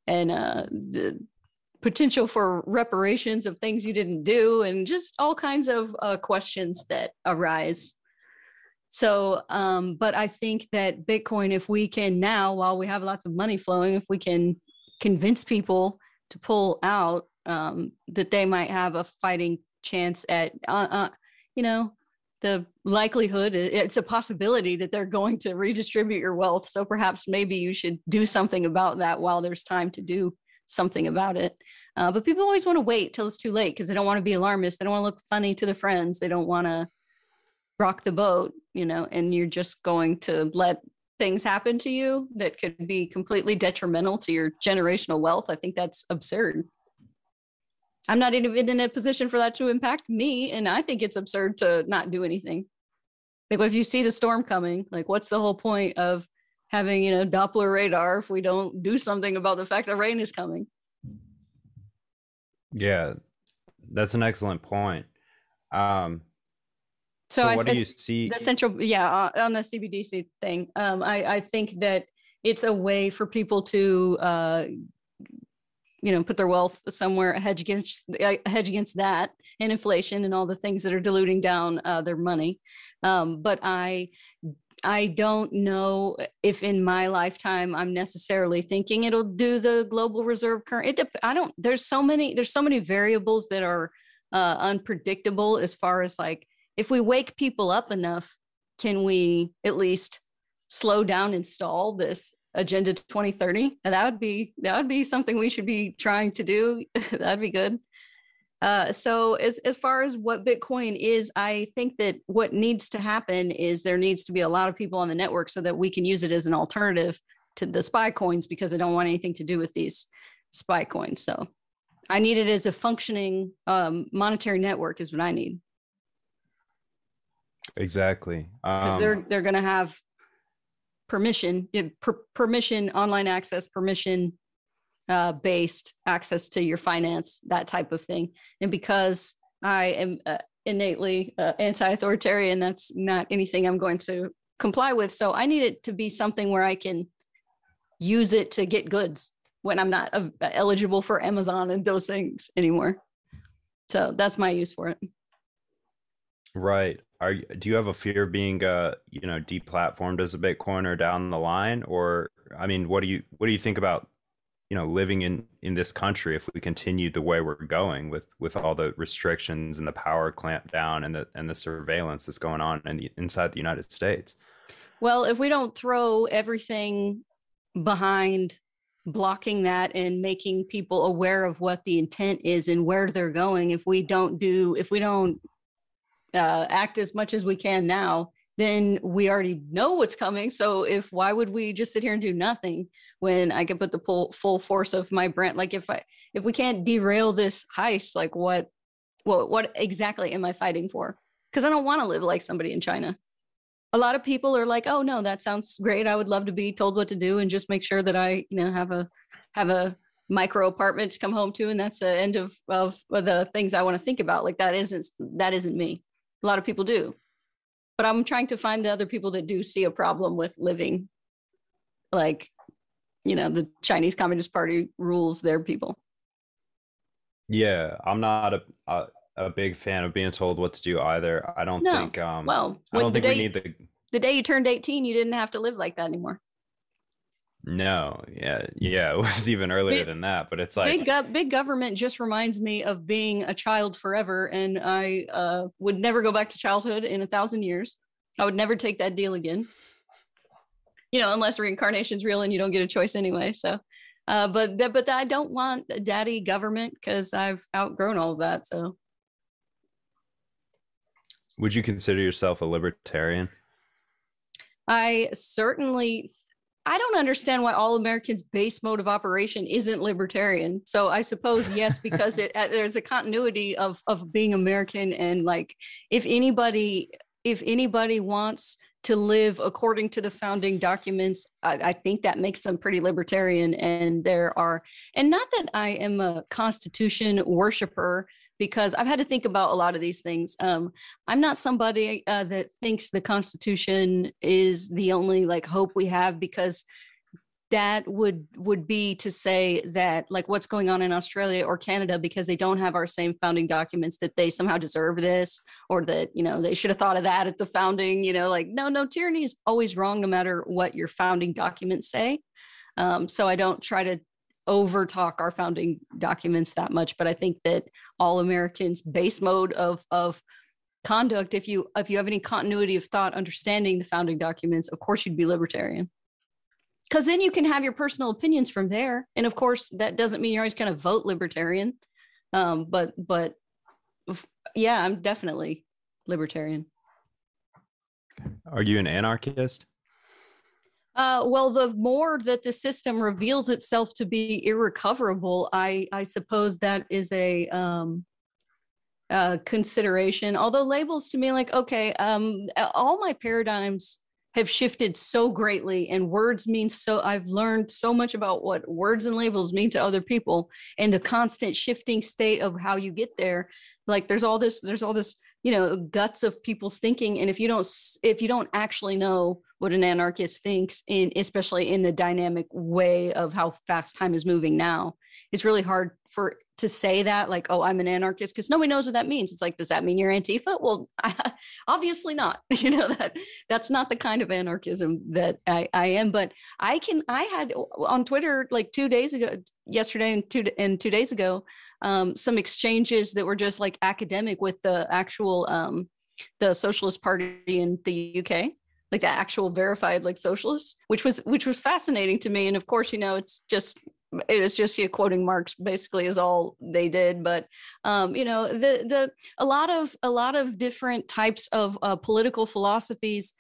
B: and uh, the potential for reparations of things you didn't do, and just all kinds of uh, questions that arise. So, um, but I think that Bitcoin, if we can now, while we have lots of money flowing, if we can convince people to pull out, um, that they might have a fighting chance at, uh, uh, you know, the likelihood it's a possibility that they're going to redistribute your wealth. So perhaps maybe you should do something about that while there's time to do something about it. Uh, but people always want to wait till it's too late because they don't want to be alarmist. They don't want to look funny to the friends. They don't want to rock the boat you know and you're just going to let things happen to you that could be completely detrimental to your generational wealth. I think that's absurd I'm not even in a position for that to impact me. And I think it's absurd to not do anything. Like if you see the storm coming, like what's the whole point of having, you know, Doppler radar if we don't do something about the fact that rain is coming?
A: Yeah, that's an excellent point. Um,
B: so,
A: so
B: I,
A: what do you see?
B: The central, yeah, uh, on the CBDC thing, um, I, I think that it's a way for people to uh, you know put their wealth somewhere a hedge against a hedge against that and inflation and all the things that are diluting down uh, their money. Um, but i i don't know if in my lifetime i'm necessarily thinking it'll do the global reserve current it i don't there's so many there's so many variables that are uh, unpredictable as far as like if we wake people up enough can we at least slow down and stall this agenda 2030 and that would be that would be something we should be trying to do. That'd be good. Uh, so as, as far as what bitcoin is i think that what needs to happen is there needs to be a lot of people on the network so that we can use it as an alternative to the spy coins because i don't want anything to do with these spy coins. So i need it as a functioning um, monetary network is what i need.
A: Exactly.
B: Because um, they're they're going to have permission, per, permission, online access, permission uh, based access to your finance, that type of thing. And because I am uh, innately uh, anti-authoritarian, that's not anything I'm going to comply with. So I need it to be something where I can use it to get goods when I'm not uh, eligible for Amazon and those things anymore. So that's my use for it.
A: Right are do you have a fear of being uh you know deplatformed as a bitcoiner down the line? Or i mean what do you what do you think about you know living in in this country if we continue the way we're going with with all the restrictions and the power clamp down and the and the surveillance that's going on in the, inside the united states?
B: Well if we don't throw everything behind blocking that and making people aware of what the intent is and where they're going if we don't do if we don't uh, act as much as we can now, then we already know what's coming. So if why would we just sit here and do nothing when I can put the full full force of my brand? Like if I if we can't derail this heist, like what what what exactly am I fighting for? Because I don't want to live like somebody in China. A lot of people are like, oh no, that sounds great. I would love to be told what to do and just make sure that I, you know, have a have a micro apartment to come home to and that's the end of of the things i want to think about like that isn't that isn't me a lot of people do. But I'm trying to find the other people that do see a problem with living like, you know, the Chinese Communist Party rules their people.
A: Yeah, I'm not a, a, a big fan of being told what to do either. I don't no. think um
B: well,
A: I don't think
B: day,
A: we need the
B: the day you turned 18, you didn't have to live like that anymore.
A: No, yeah, yeah, it was even earlier big, than that, but it's like
B: big, go- big government just reminds me of being a child forever, and I uh, would never go back to childhood in a thousand years. I would never take that deal again. You know, unless reincarnation's real and you don't get a choice anyway. So, uh, but th- but I don't want a daddy government because I've outgrown all of that. So,
A: would you consider yourself a libertarian?
B: I certainly I don't understand why all Americans' base mode of operation isn't libertarian. So I suppose yes, because it uh, there's a continuity of of being American and like if anybody if anybody wants to live according to the founding documents, I, I, think that makes them pretty libertarian. And there are, and not that I am a Constitution worshiper, because I've had to think about a lot of these things. Um, I'm not somebody uh, that thinks the Constitution is the only like hope we have because that would would be to say that like what's going on in Australia or Canada because they don't have our same founding documents that they somehow deserve this or that you know they should have thought of that at the founding you know like no no tyranny is always wrong no matter what your founding documents say um, so I don't try to over talk our founding documents that much but I think that all Americans base mode of of conduct if you if you have any continuity of thought understanding the founding documents of course you'd be libertarian. Because then you can have your personal opinions from there. And of course that doesn't mean you're always going to vote libertarian. Um, but but yeah i'm definitely libertarian.
A: Are you an anarchist
B: uh, well, the more that the system reveals itself to be irrecoverable, I, I suppose that is a um, uh, consideration. Although labels to me, like, okay, um, all my paradigms have shifted so greatly and words mean so i've learned so much about what words and labels mean to other people and the constant shifting state of how you get there like there's all this there's all this you know guts of people's thinking and if you don't if you don't actually know what an anarchist thinks in especially in the dynamic way of how fast time is moving now. It's really hard for to say that like oh i'm an anarchist because nobody knows what that means. It's like does that mean you're antifa? Well I, obviously not. You know that that's not the kind of anarchism that I, I am. But i can i had on twitter like two days ago yesterday and two and two days ago um, some exchanges that were just like academic with the actual um, the socialist party in the uk like the actual verified like socialists which was which was fascinating to me and of course you know it's just it was just you quoting Marx basically is all they did. But um, you know, the the a lot of a lot of different types of uh, political philosophies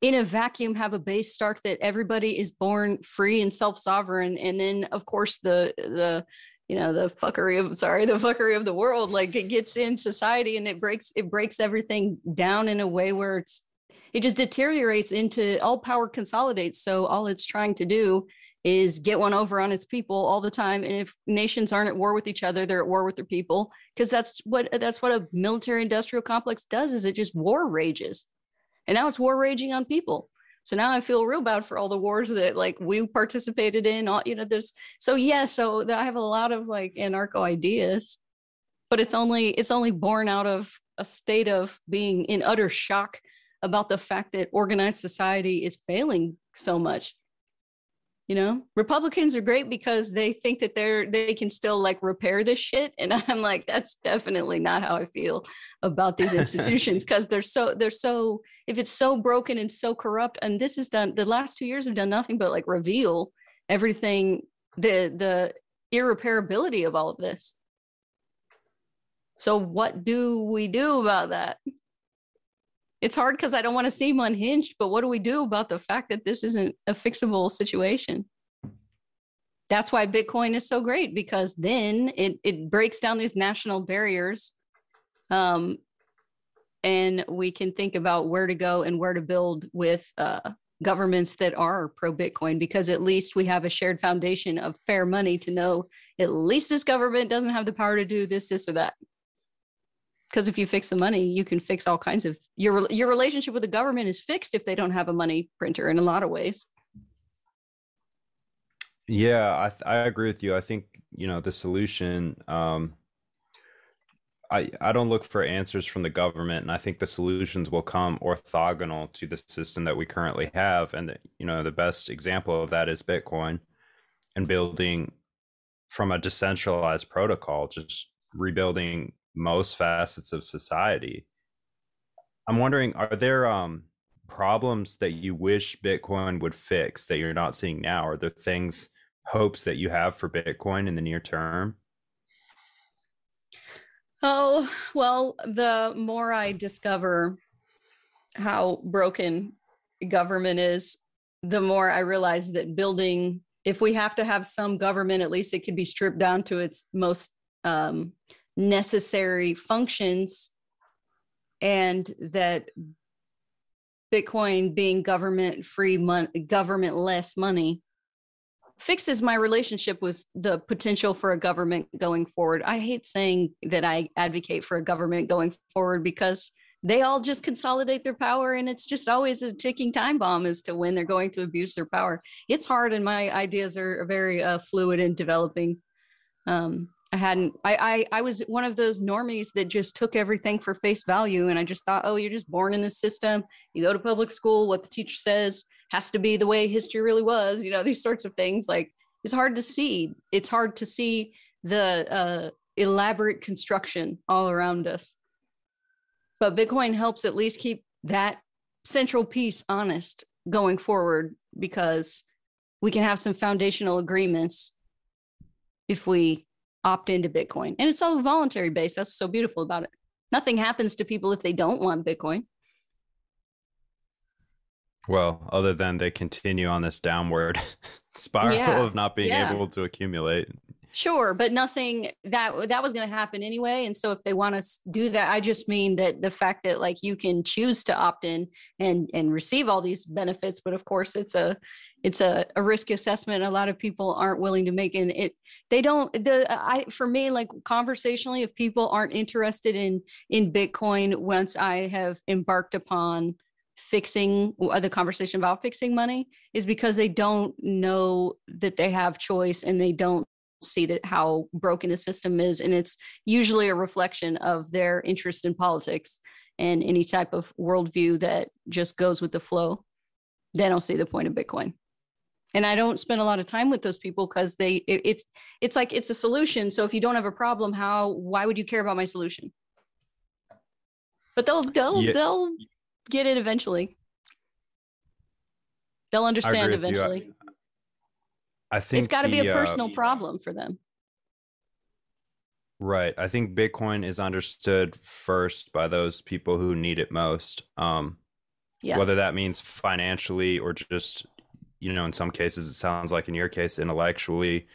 B: in a vacuum have a base start that everybody is born free and self-sovereign, and then of course the the you know the fuckery of sorry the fuckery of the world like it gets in society and it breaks it breaks everything down in a way where it's it just deteriorates into all power consolidates. So all it's trying to do is get one over on its people all the time. And if nations aren't at war with each other they're at war with their people. Because that's what that's what a military industrial complex does is it just war rages. And now it's war raging on people. So now i feel real bad for all the wars that like we participated in all you know there's so yeah so i have a lot of like anarcho ideas but it's only it's only born out of a state of being in utter shock about the fact that organized society is failing so much. You know republicans are great because they think that they're they can still like repair this shit. And i'm like that's definitely not how i feel about these institutions because they're so they're so if it's so broken and so corrupt and this is done the last two years have done nothing but like reveal everything the the irreparability of all of this. So what do we do about that it's hard because I don't want to seem unhinged, but what do we do about the fact that this isn't a fixable situation? That's why Bitcoin is so great because then it, it breaks down these national barriers. Um, and we can think about where to go and where to build with uh, governments that are pro Bitcoin because at least we have a shared foundation of fair money to know at least this government doesn't have the power to do this, this, or that because if you fix the money you can fix all kinds of your your relationship with the government is fixed if they don't have a money printer in a lot of ways.
A: Yeah i i agree with you. I think you know the solution um I, I don't look for answers from the government and i think the solutions will come orthogonal to the system that we currently have and the, you know the best example of that is bitcoin and building from a decentralized protocol just rebuilding most facets of society. I'm wondering, are there um, problems that you wish Bitcoin would fix that you're not seeing now? Are there things, hopes that you have for Bitcoin in the near term?
B: Oh, well, the more I discover how broken government is, the more I realize that building, if we have to have some government, at least it could be stripped down to its most um, necessary functions and that bitcoin being government free money government less money fixes my relationship with the potential for a government going forward. I hate saying that i advocate for a government going forward because they all just consolidate their power and it's just always a ticking time bomb as to when they're going to abuse their power. It's hard and my ideas are very uh, fluid and developing. Um, i hadn't I, I i was one of those normies that just took everything for face value and i just thought oh you're just born in this system. You go to public school what the teacher says has to be the way history really was you know these sorts of things like it's hard to see it's hard to see the uh, elaborate construction all around us. But Bitcoin helps at least keep that central piece honest going forward because we can have some foundational agreements if we opt into Bitcoin. And it's all voluntary based. That's so beautiful about it. Nothing happens to people if they don't want Bitcoin.
A: Well, other than they continue on this downward spiral yeah. of not being yeah. able to accumulate.
B: Sure, but nothing that that was going to happen anyway. And so if they want to do that, I just mean that the fact that like you can choose to opt in and and receive all these benefits, but of course it's a it's a, a risk assessment a lot of people aren't willing to make and it they don't the i for me like conversationally if people aren't interested in in bitcoin once i have embarked upon fixing the conversation about fixing money is because they don't know that they have choice and they don't see that how broken the system is and it's usually a reflection of their interest in politics and any type of worldview that just goes with the flow. They don't see the point of bitcoin and i don't spend a lot of time with those people because they it, it's it's like it's a solution so if you don't have a problem how why would you care about my solution but they'll they'll yeah. they'll get it eventually they'll understand eventually
A: I think
B: it's got to be a personal uh, problem for them.
A: Right. I think Bitcoin is understood first by those people who need it most. Um, yeah. Whether that means financially or just, you know, in some cases, it sounds like in your case, intellectually,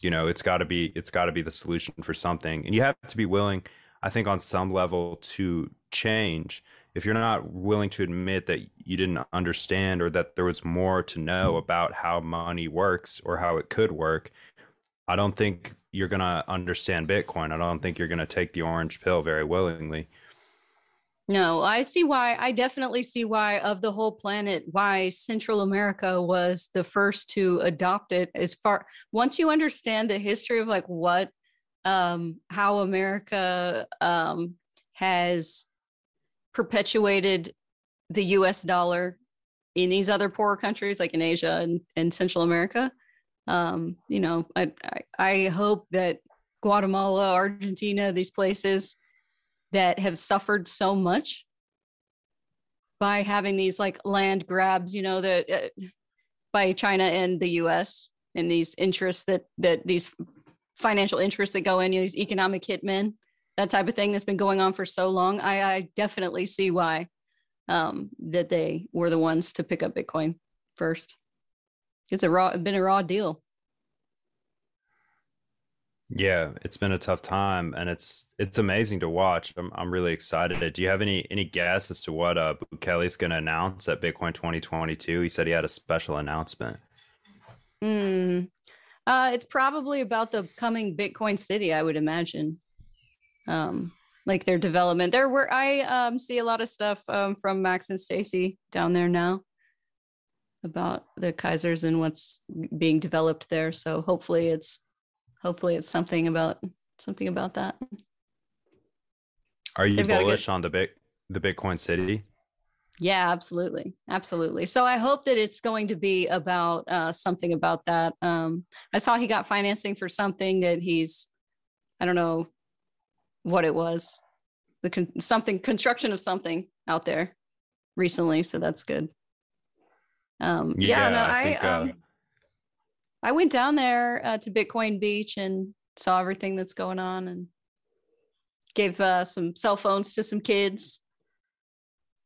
A: you know, it's got to be it's got to be the solution for something, and you have to be willing, I think, on some level to change if you're not willing to admit that you didn't understand or that there was more to know about how money works or how it could work, I don't think you're going to understand Bitcoin. I don't think you're going to take the orange pill very willingly.
B: No, I see why. I definitely see why, of the whole planet, why Central America was the first to adopt it. As far once you understand the history of like what, um, how America um, has perpetuated the US dollar in these other poorer countries like in Asia and, and Central America. Um, you know, I, I, I hope that Guatemala, Argentina, these places that have suffered so much by having these like land grabs, you know, that uh, by China and the US and these interests that that these financial interests that go in, you know, these economic hitmen that type of thing that's been going on for so long, I, I definitely see why um, that they were the ones to pick up Bitcoin first. It's a raw, been a raw deal.
A: Yeah, it's been a tough time, and it's it's amazing to watch. I'm I'm really excited. Do you have any any guess as to what uh Kelly's going to announce at Bitcoin 2022? He said he had a special announcement.
B: Hmm. Uh, it's probably about the coming Bitcoin City, I would imagine um, like their development. There were I um, see a lot of stuff um, from Max and Stacy down there now about the Keisers and what's being developed there. So hopefully it's hopefully it's something about something about that.
A: Are you They've bullish on the big the Bitcoin City?
B: Yeah, absolutely, absolutely. So I hope that it's going to be about uh, something about that. Um, I saw he got financing for something that he's, I don't know, what it was the con- something construction of something out there recently so that's good um yeah, yeah no i, I, think, uh, um, I went down there uh, to bitcoin beach and saw everything that's going on and gave uh, some cell phones to some kids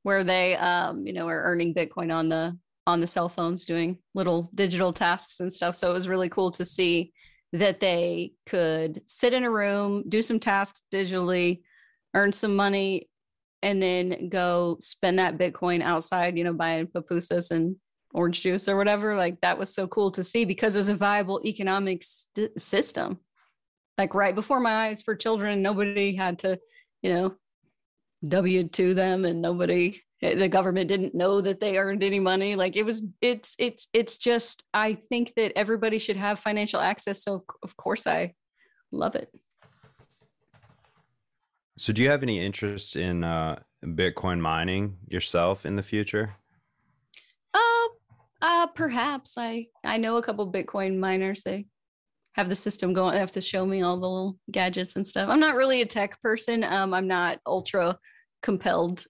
B: where they um you know are earning bitcoin on the on the cell phones doing little digital tasks and stuff. So it was really cool to see that they could sit in a room, do some tasks digitally, earn some money, and then go spend that Bitcoin outside, you know, buying pupusas and orange juice or whatever. Like that was so cool to see because it was a viable economic st- system. Like right before my eyes for children, nobody had to, you know, W to them and nobody eh, the government didn't know that they earned any money like it was it's it's it's just i think that everybody should have financial access so of course i love it
A: so do you have any interest in uh, bitcoin mining yourself in the future
B: perhaps i i know a couple bitcoin miners they have the system going they have to show me all the little gadgets and stuff i'm not really a tech person um i'm not ultra compelled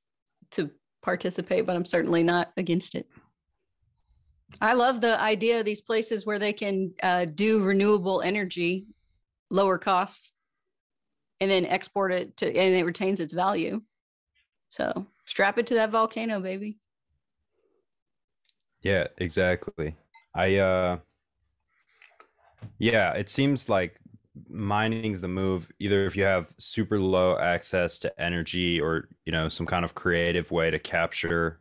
B: to participate, but I'm certainly not against it. I love the idea of these places where they can uh, do renewable energy, lower cost, and then export it to, and it retains its value. So strap it to that volcano, baby.
A: Yeah, exactly. I, uh, yeah, it seems like mining's the move either if you have super low access to energy or you know some kind of creative way to capture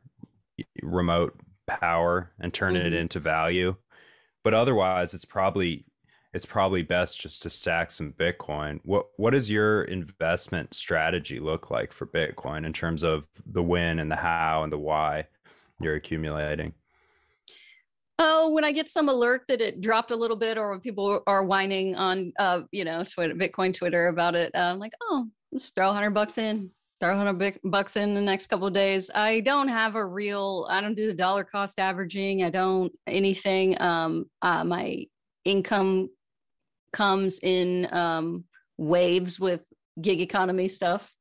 A: remote power and turn mm-hmm. it into value but otherwise it's probably it's probably best just to stack some bitcoin what what does your investment strategy look like for bitcoin in terms of the when and the how and the why you're accumulating
B: Oh, when I get some alert that it dropped a little bit, or when people are whining on, uh, you know, Twitter, Bitcoin Twitter about it, uh, I'm like, oh, let's throw hundred bucks in, throw a hundred bucks in the next couple of days. I don't have a real, I don't do the dollar cost averaging. I don't anything. Um, uh, my income comes in um, waves with gig economy stuff,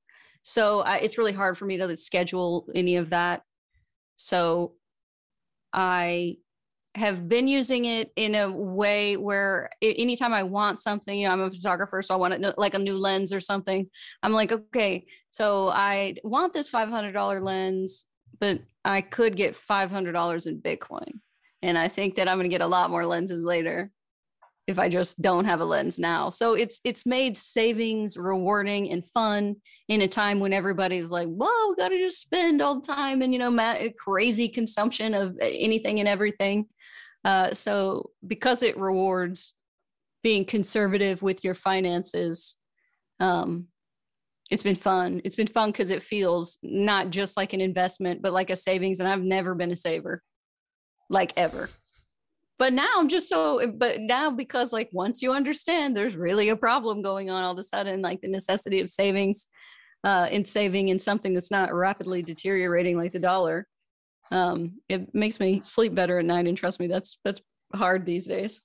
B: so I, it's really hard for me to schedule any of that. So I have been using it in a way where anytime I want something, you know, I'm a photographer, so I want it like a new lens or something. I'm like, okay, so I want this $500 lens, but I could get $500 in Bitcoin. And I think that I'm going to get a lot more lenses later if I just don't have a lens now. So it's it's made savings rewarding and fun in a time when everybody's like, "Whoa, got to just spend all the time and you know, ma- crazy consumption of anything and everything." Uh, so because it rewards being conservative with your finances, um, it's been fun. It's been fun because it feels not just like an investment, but like a savings. And I've never been a saver, like ever. But now I'm just so, but now because like once you understand there's really a problem going on all of a sudden, like the necessity of savings uh, in saving in something that's not rapidly deteriorating like the dollar, um, it makes me sleep better at night. And trust me, that's that's hard these days.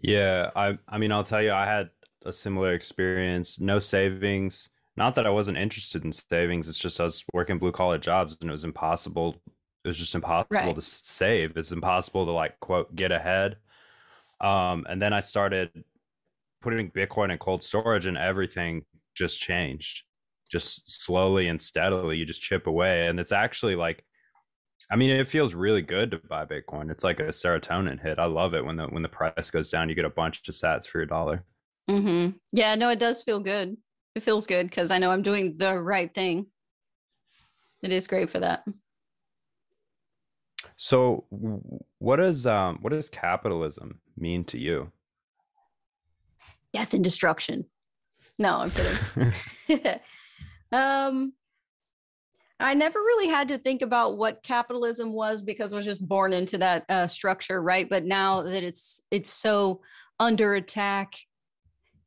A: Yeah, I I mean, I'll tell you, I had a similar experience. No savings. Not that I wasn't interested in savings. It's just I was working blue collar jobs, and it was impossible. It was just impossible right. to save. It's impossible to like quote get ahead. Um, and then I started putting Bitcoin in cold storage, and everything just changed just slowly and steadily you just chip away. And it's actually like i mean it feels really good to buy bitcoin. It's like a serotonin hit. I love it when the when the price goes down you get a bunch of sats for your dollar.
B: Mm-hmm. yeah no it does feel good. It feels good because i know i'm doing the right thing. It is great for that.
A: So what does um what does capitalism mean to you?
B: Death and destruction. No i'm kidding Um, I never really had to think about what capitalism was because I was just born into that uh, structure, right? But now that it's it's so under attack,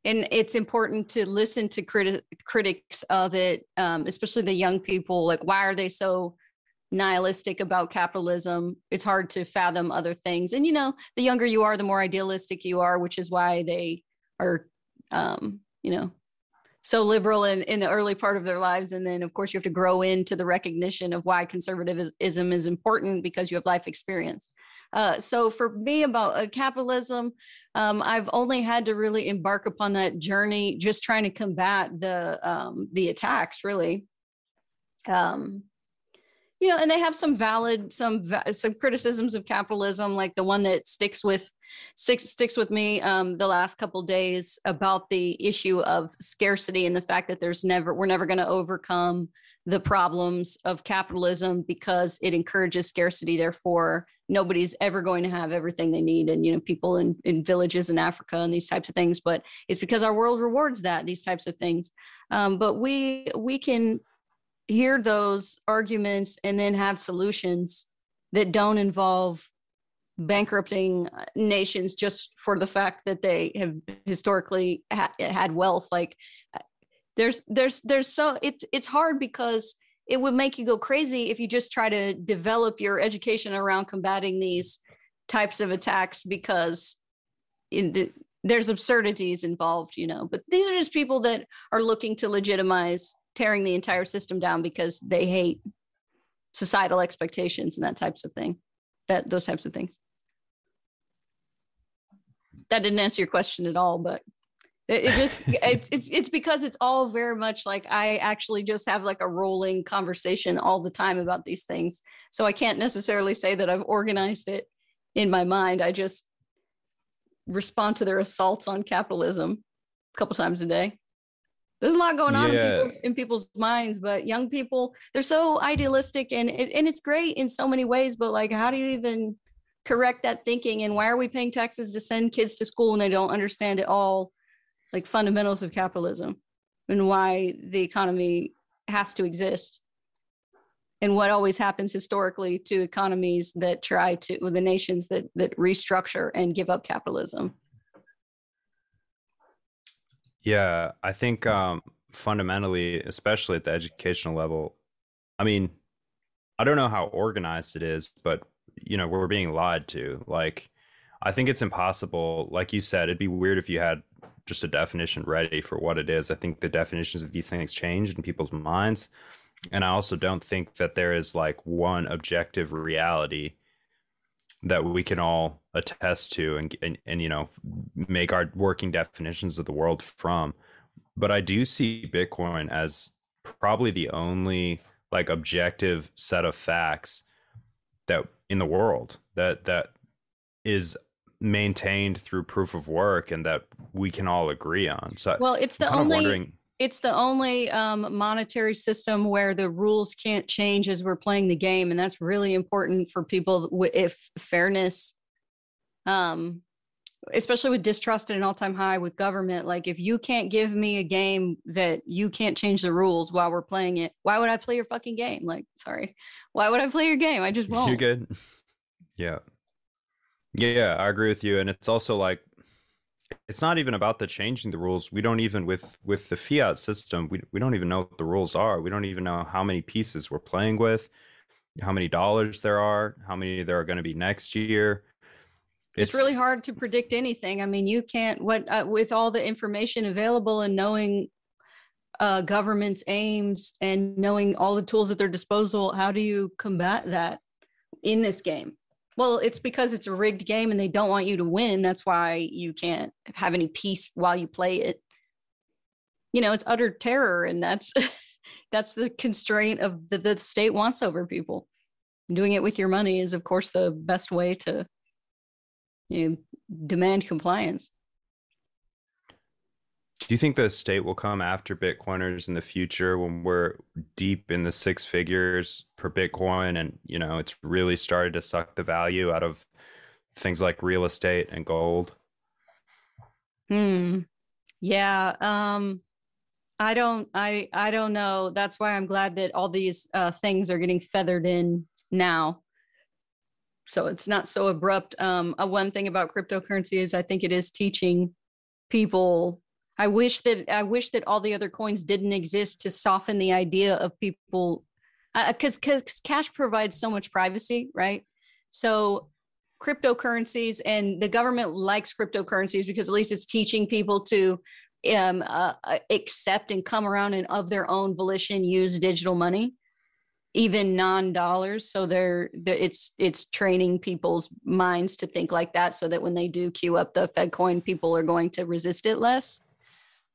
B: and it's important to listen to criti- critics of it, um, especially the young people. Like, why are they so nihilistic about capitalism? It's hard to fathom other things. And you know, the younger you are, the more idealistic you are, which is why they are, um, you know, so liberal in, in the early part of their lives and then of course you have to grow into the recognition of why conservatism is important because you have life experience. Uh, so for me about uh, capitalism um, i've only had to really embark upon that journey just trying to combat the um, the attacks really. Um, you know, and they have some valid, some some criticisms of capitalism, like the one that sticks with sticks sticks with me um, the last couple days about the issue of scarcity and the fact that there's never we're never going to overcome the problems of capitalism because it encourages scarcity. Therefore nobody's ever going to have everything they need. And you know people in, in villages in africa and these types of things but it's because our world rewards that these types of things. Um, but we we can hear those arguments and then have solutions that don't involve bankrupting nations just for the fact that they have historically ha- had wealth. Like there's there's there's so it's it's hard because it would make you go crazy if you just try to develop your education around combating these types of attacks because in the, there's absurdities involved you know but these are just people that are looking to legitimize tearing the entire system down because they hate societal expectations and that types of thing that those types of things that didn't answer your question at all but it, it just it's, it's it's because it's all very much like I actually just have like a rolling conversation all the time about these things. So I can't necessarily say that I've organized it in my mind. I just respond to their assaults on capitalism a couple times a day. There's a lot going on yeah. in, people's, in people's minds, but young people, they're so idealistic and and it's great in so many ways. But like, how do you even correct that thinking? And why are we paying taxes to send kids to school when they don't understand it all? like fundamentals of capitalism and why the economy has to exist and what always happens historically to economies that try to with the nations that that restructure and give up capitalism
A: yeah i think um fundamentally especially at the educational level i mean i don't know how organized it is but you know we're being lied to like i think it's impossible like you said it'd be weird if you had just a definition ready for what it is. I think the definitions of these things change in people's minds. And I also don't think that there is like one objective reality that we can all attest to and, and, and you know make our working definitions of the world from but i do see bitcoin as probably the only like objective set of facts that in the world that that is maintained through proof of work and that we can all agree on. So
B: well, it's the only it's the only um, monetary system where the rules can't change as we're playing the game, and that's really important for people if fairness, um, especially with distrust at an all-time high with government. Like if you can't give me a game that you can't change the rules while we're playing it, why would I play your fucking game? Like, sorry, why would I play your game? I just won't.
A: You're good. Yeah. Yeah, I agree with you. And it's also like it's not even about the changing the rules. We don't even with with the fiat system, we we don't even know what the rules are. We don't even know how many pieces we're playing with, how many dollars there are, how many there are going to be next year.
B: It's, it's, really hard to predict anything. I mean, you can't what uh, with all the information available and knowing uh, government's aims and knowing all the tools at their disposal. How do you combat that in this game? Well, it's because it's a rigged game and they don't want you to win. That's why you can't have any peace while you play it. You know, it's utter terror, and that's that's the constraint of the, the state wants over people. Doing it with your money is, of course, the best way to you know, demand compliance.
A: Do you think the state will come after Bitcoiners in the future when we're deep in the six figures per Bitcoin and you know it's really started to suck the value out of things like real estate and gold?
B: Hmm. Yeah. Um I don't I I don't know. That's why I'm glad that all these uh things are getting feathered in now. So it's not so abrupt. Um uh, one thing about cryptocurrency is I think it is teaching people I wish that I wish that all the other coins didn't exist to soften the idea of people because uh, because cash provides so much privacy, right? So cryptocurrencies and the government likes cryptocurrencies because at least it's teaching people to um, uh, uh accept and come around and of their own volition use digital money even non-dollars so they're, they're, it's it's training people's minds to think like that so that when they do queue up the fed coin people are going to resist it less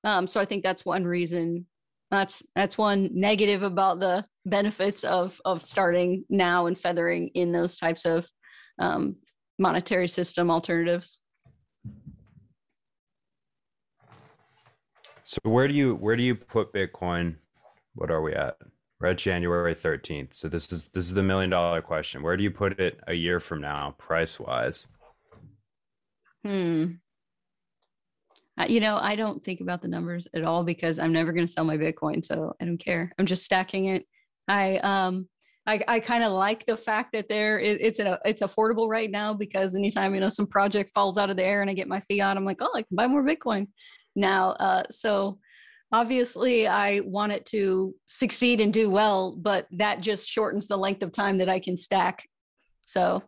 B: um, so I think that's one reason. That's that's one negative about the benefits of of starting now and feathering in those types of um, monetary system alternatives.
A: So where do you where do you put Bitcoin? What are we at? We're at January 13th. So this is this is the million dollar question. Where do you put it a year from now, price wise?
B: Hmm. You know, I don't think about the numbers at all because I'm never going to sell my Bitcoin, so I don't care. I'm just stacking it. I um I, I kind of like the fact that there is it's a it's affordable right now because anytime you know some project falls out of the air and I get my fiat, I'm like, oh, I can buy more Bitcoin now. Uh, so obviously, I want it to succeed and do well, but that just shortens the length of time that I can stack. So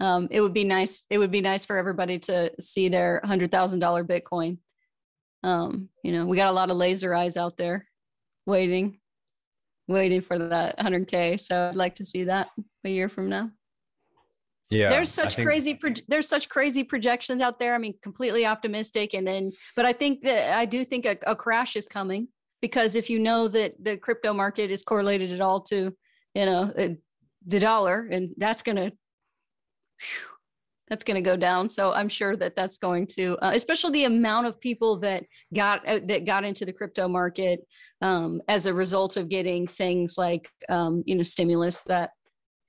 B: um, it would be nice. It would be nice for everybody to see their hundred thousand dollar Bitcoin. Um, you know, we got a lot of laser eyes out there waiting waiting for that 100k so i'd like to see that a year from now
A: yeah
B: there's such think... crazy pro- there's such crazy projections out there. I mean completely optimistic. And then but i think that i do think a, a crash is coming because if you know that the crypto market is correlated at all to you know uh, the dollar and that's going to that's going to go down. So i'm sure that that's going to uh, especially the amount of people that got uh, that got into the crypto market um, as a result of getting things like um, you know stimulus that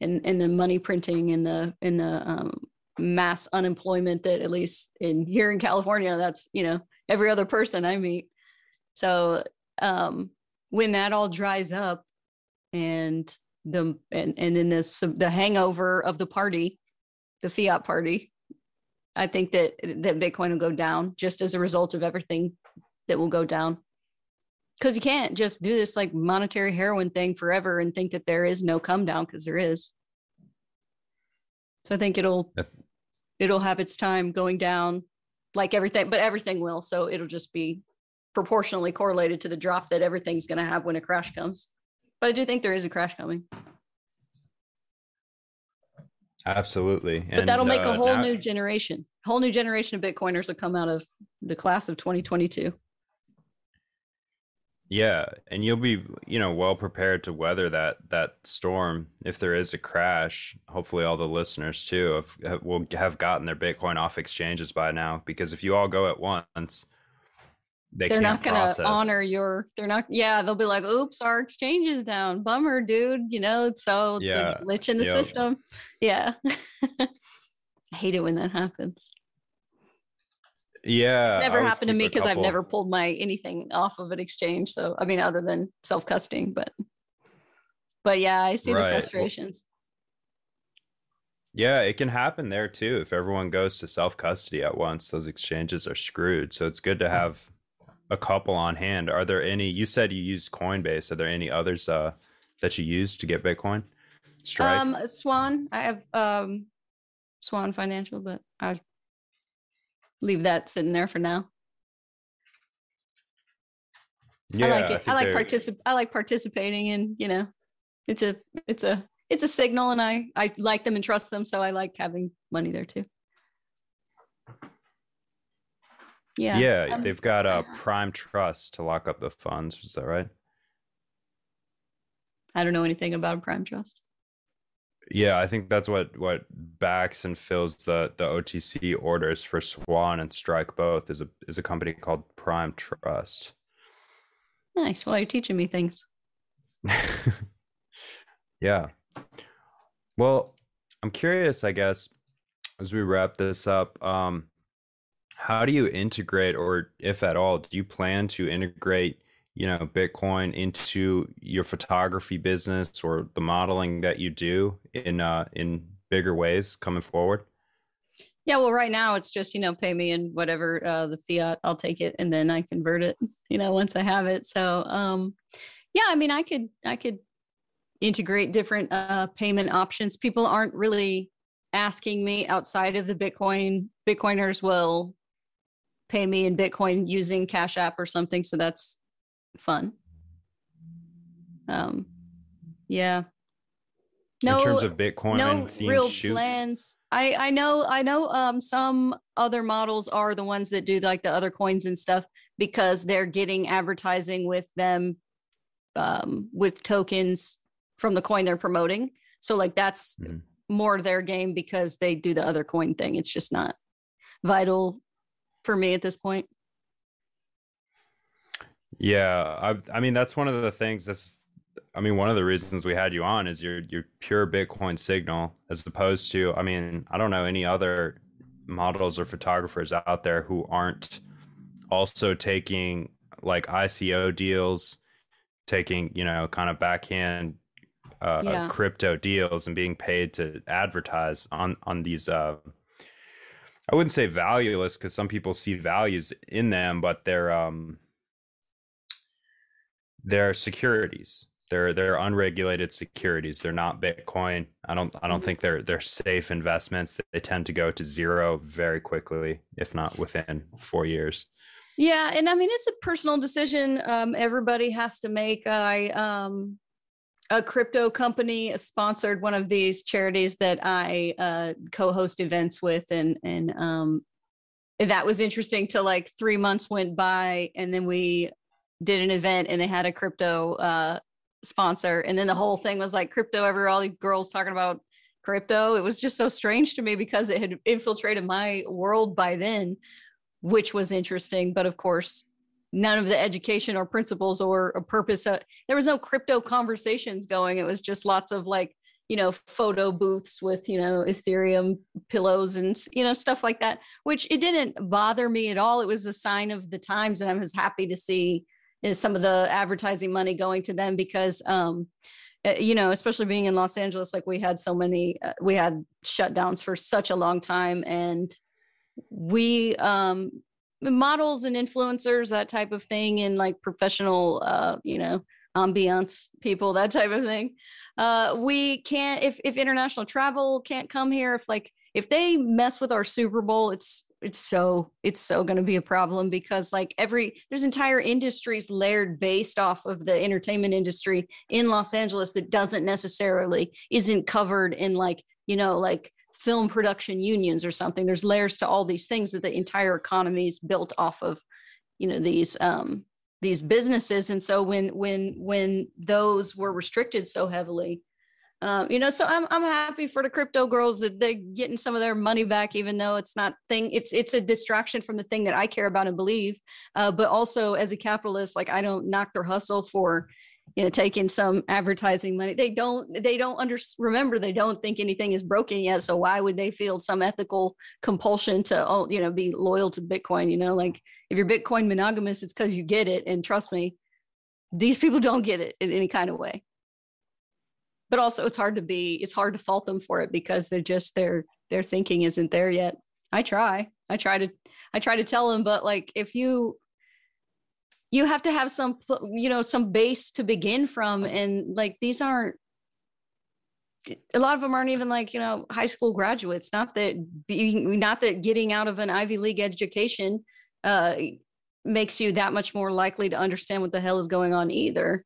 B: and and the money printing and the in the um, mass unemployment that at least in here in California that's you know every other person I meet. So um, when that all dries up and the and and then this the hangover of the party, the fiat party, I think that that Bitcoin will go down just as a result of everything that will go down because you can't just do this like monetary heroin thing forever and think that there is no come down because there is. So i think it'll it'll have its time going down like everything but everything will so it'll just be proportionally correlated to the drop that everything's going to have when a crash comes. But i do think there is a crash coming.
A: Absolutely
B: but and, that'll make uh, a whole now- new generation. Whole new generation of bitcoiners will come out of the class of 2022
A: yeah, and you'll be, you know, well prepared to weather that that storm if there is a crash. Hopefully, all the listeners too have, have will have gotten their Bitcoin off exchanges by now. Because if you all go at once,
B: they are not going to honor your. They're not. Yeah, they'll be like, "Oops, our exchange is down. Bummer, dude." You know, so it's yeah. a glitch in the yep. system. Yeah, I hate it when that happens.
A: Yeah.
B: It's never happened to me because I've never pulled my anything off of an exchange. So I mean, other than self custody, but but yeah, I see right. the frustrations.
A: Yeah, it can happen there too. If everyone goes to self custody at once, those exchanges are screwed. So it's good to have a couple on hand. Are there any? You said you used Coinbase. Are there any others uh, that you use to get Bitcoin?
B: Strike. Um, Swan. I have um, Swan Financial, but I leave that sitting there for now. Yeah, I like it. I, I like particip I like participating in, you know, it's a it's a it's a signal and I I like them and trust them. So I like having money there too.
A: Yeah. Yeah. Um, they've got a prime trust to lock up the funds. Is that right?
B: I don't know anything about a prime trust.
A: Yeah, I think that's what what backs and fills the the OTC orders for Swan and Strike both is a is a company called Prime Trust.
B: Nice. Well, you're teaching me things.
A: yeah. Well, I'm curious, I guess, as we wrap this up, um, how do you integrate, or if at all, do you plan to integrate you know bitcoin into your photography business or the modeling that you do in uh in bigger ways coming forward?
B: Yeah well right now it's just you know pay me in whatever uh the fiat i'll take it and then i convert it you know once i have it. So um yeah i mean i could i could integrate different uh payment options. People aren't really asking me outside of the bitcoin bitcoiners will pay me in bitcoin using cash app or something. So that's fun. Um, yeah.
A: No, in terms of Bitcoin,
B: no real shoots. plans. I I know I know um some other models are the ones that do like the other coins and stuff because they're getting advertising with them um with tokens from the coin they're promoting. So like that's mm-hmm. more their game because they do the other coin thing. It's just not vital for me at this point.
A: Yeah, I I mean that's one of the things that's I mean, one of the reasons we had you on is your your pure Bitcoin signal, as opposed to, I mean, I don't know any other models or photographers out there who aren't also taking like ICO deals, taking you know kind of backhand uh, yeah. crypto deals and being paid to advertise on on these. Uh, I wouldn't say valueless because some people see values in them, but they're um, they're securities. They're they're unregulated securities. They're not Bitcoin. I don't I don't mm-hmm. think they're they're safe investments. They tend to go to zero very quickly, if not within four years.
B: Yeah, and I mean it's a personal decision. Um, everybody has to make. I um, a crypto company sponsored one of these charities that I uh, co-host events with, and and um, that was interesting. To like three months went by, and then we did an event, and they had a crypto uh, sponsor, and then the whole thing was like crypto. Every all these girls talking about crypto. It was just so strange to me because it had infiltrated my world by then, which was interesting. But of course, none of the education or principles or a purpose. Uh, there was no crypto conversations going. It was just lots of like, you know, photo booths with, you know, Ethereum pillows and, you know, stuff like that, which it didn't bother me at all. It was a sign of the times. And I was happy to see know, some of the advertising money going to them because, um, uh, you know, especially being in Los Angeles, like we had so many, uh, we had shutdowns for such a long time. And we, um, models and influencers, that type of thing, and like professional, uh, you know, ambiance people, that type of thing. Uh, we can't if if international travel can't come here, if like if they mess with our Super Bowl, it's it's so it's so going to be a problem because like every there's entire industries layered based off of the entertainment industry in Los Angeles that doesn't necessarily isn't covered in like you know like film production unions or something. There's layers to all these things that the entire economy is built off of, you know, these um, these businesses. And so when when when those were restricted so heavily, um, you know, so I'm I'm happy for the crypto girls that they're getting some of their money back, even though it's not thing. It's it's a distraction from the thing that I care about and believe. Uh, but also as a capitalist, like I don't knock their hustle for you know taking some advertising money they don't they don't under remember they don't think anything is broken yet so why would they feel some ethical compulsion to oh you know be loyal to bitcoin you know like if you're bitcoin monogamous it's because you get it and trust me these people don't get it in any kind of way but also it's hard to be it's hard to fault them for it because they're just their their thinking isn't there yet. I try. I try to i try to tell them but like if you you have to have some you know some base to begin from and like these aren't a lot of them aren't even like you know high school graduates. Not that being not that getting out of an ivy league education uh, makes you that much more likely to understand what the hell is going on either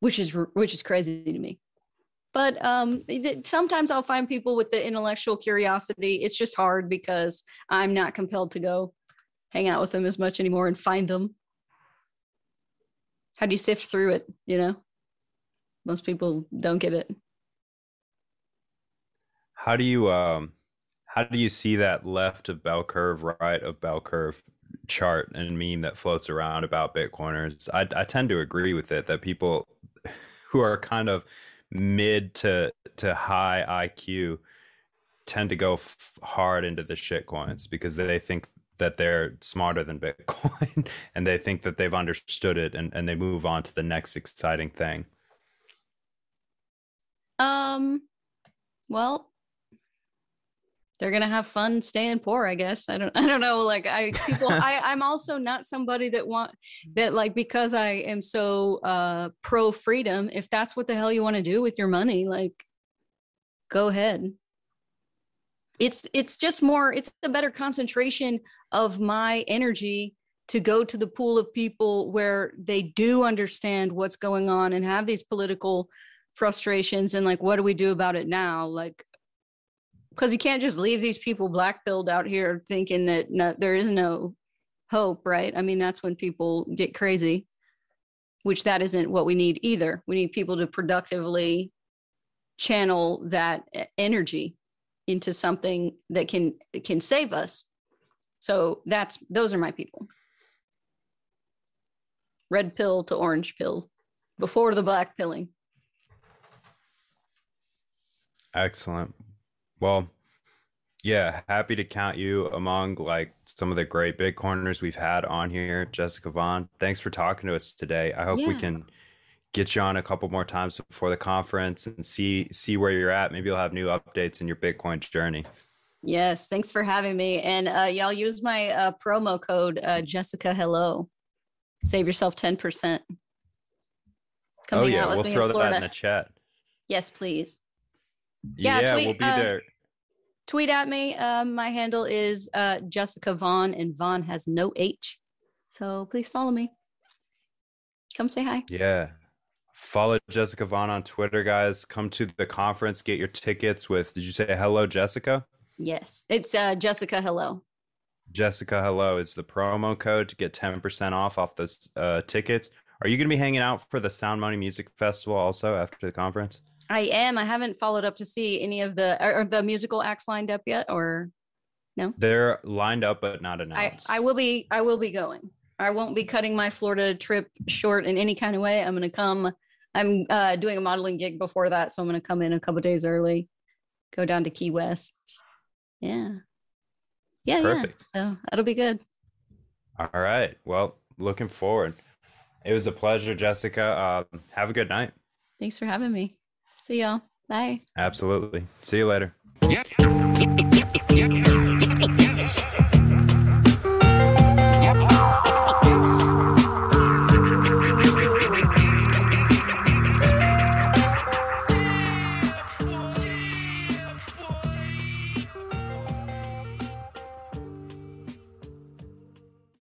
B: which is which is crazy to me but um, sometimes i'll find people with the intellectual curiosity. It's just hard because i'm not compelled to go hang out with them as much anymore and find them. How do you sift through it you know? Most people don't get it.
A: How do you um how do you see that left of bell curve right of bell curve chart and meme that floats around about bitcoiners? I, I tend to agree with it that people who are kind of mid to to high iq tend to go f- hard into the shit coins because they think that they're smarter than Bitcoin and they think that they've understood it and, and they move on to the next exciting thing?
B: Um, well, they're gonna have fun staying poor, I guess. I don't I don't know. Like I people I, I'm also not somebody that want that like because I am so uh pro freedom, if that's what the hell you want to do with your money, like go ahead it's it's just more it's a better concentration of my energy to go to the pool of people where they do understand what's going on and have these political frustrations and like what do we do about it now like because you can't just leave these people black pilled out here thinking that no, there is no hope right i mean that's when people get crazy which that isn't what we need either we need people to productively channel that energy into something that can can save us so that's those are my people red pill to orange pill before the black pilling.
A: Excellent. Well, yeah, happy to count you among like some of the great Bitcoiners we've had on here. Jessica Vaughn, thanks for talking to us today. I hope we can get you on a couple more times before the conference and see see where you're at. Maybe you'll have new updates in your Bitcoin journey.
B: Yes, thanks for having me. And uh, y'all use my uh, promo code uh, Jessica Hello. Save yourself ten percent. Come
A: oh yeah, we'll throw that in the chat.
B: yes, please. Yeah,
A: Yeah,
B: tweet,
A: we'll be
B: uh,
A: there.
B: Tweet at me. Um, my handle is uh, Jessica Vaughn, and Vaughn has no H. So please follow me. Come say hi.
A: Yeah. Follow Jessica Vaughn on Twitter, guys. Come to the conference. Get your tickets with, did you say hello, Jessica?
B: Yes, it's uh, Jessica Hello.
A: Jessica Hello is the promo code to get 10% off off those uh, tickets. Are you going to be hanging out for the Sound Money Music Festival also after the conference?
B: I am. I haven't followed up to see any of the are, the musical acts lined up yet, or no?
A: They're lined up but not
B: I,
A: announced.
B: I will be I will be going. I won't be cutting my Florida trip short in any kind of way. I'm going to come. I'm uh, doing a modeling gig before that, so I'm going to come in a couple days early, go down to Key West. Yeah, yeah,
A: Perfect.
B: yeah. So that'll be good.
A: All right. Well, looking forward. It was a pleasure, Jessica. Um, have a good night.
B: Thanks for having me. See y'all. Bye.
A: Absolutely. See you later.
D: Yep.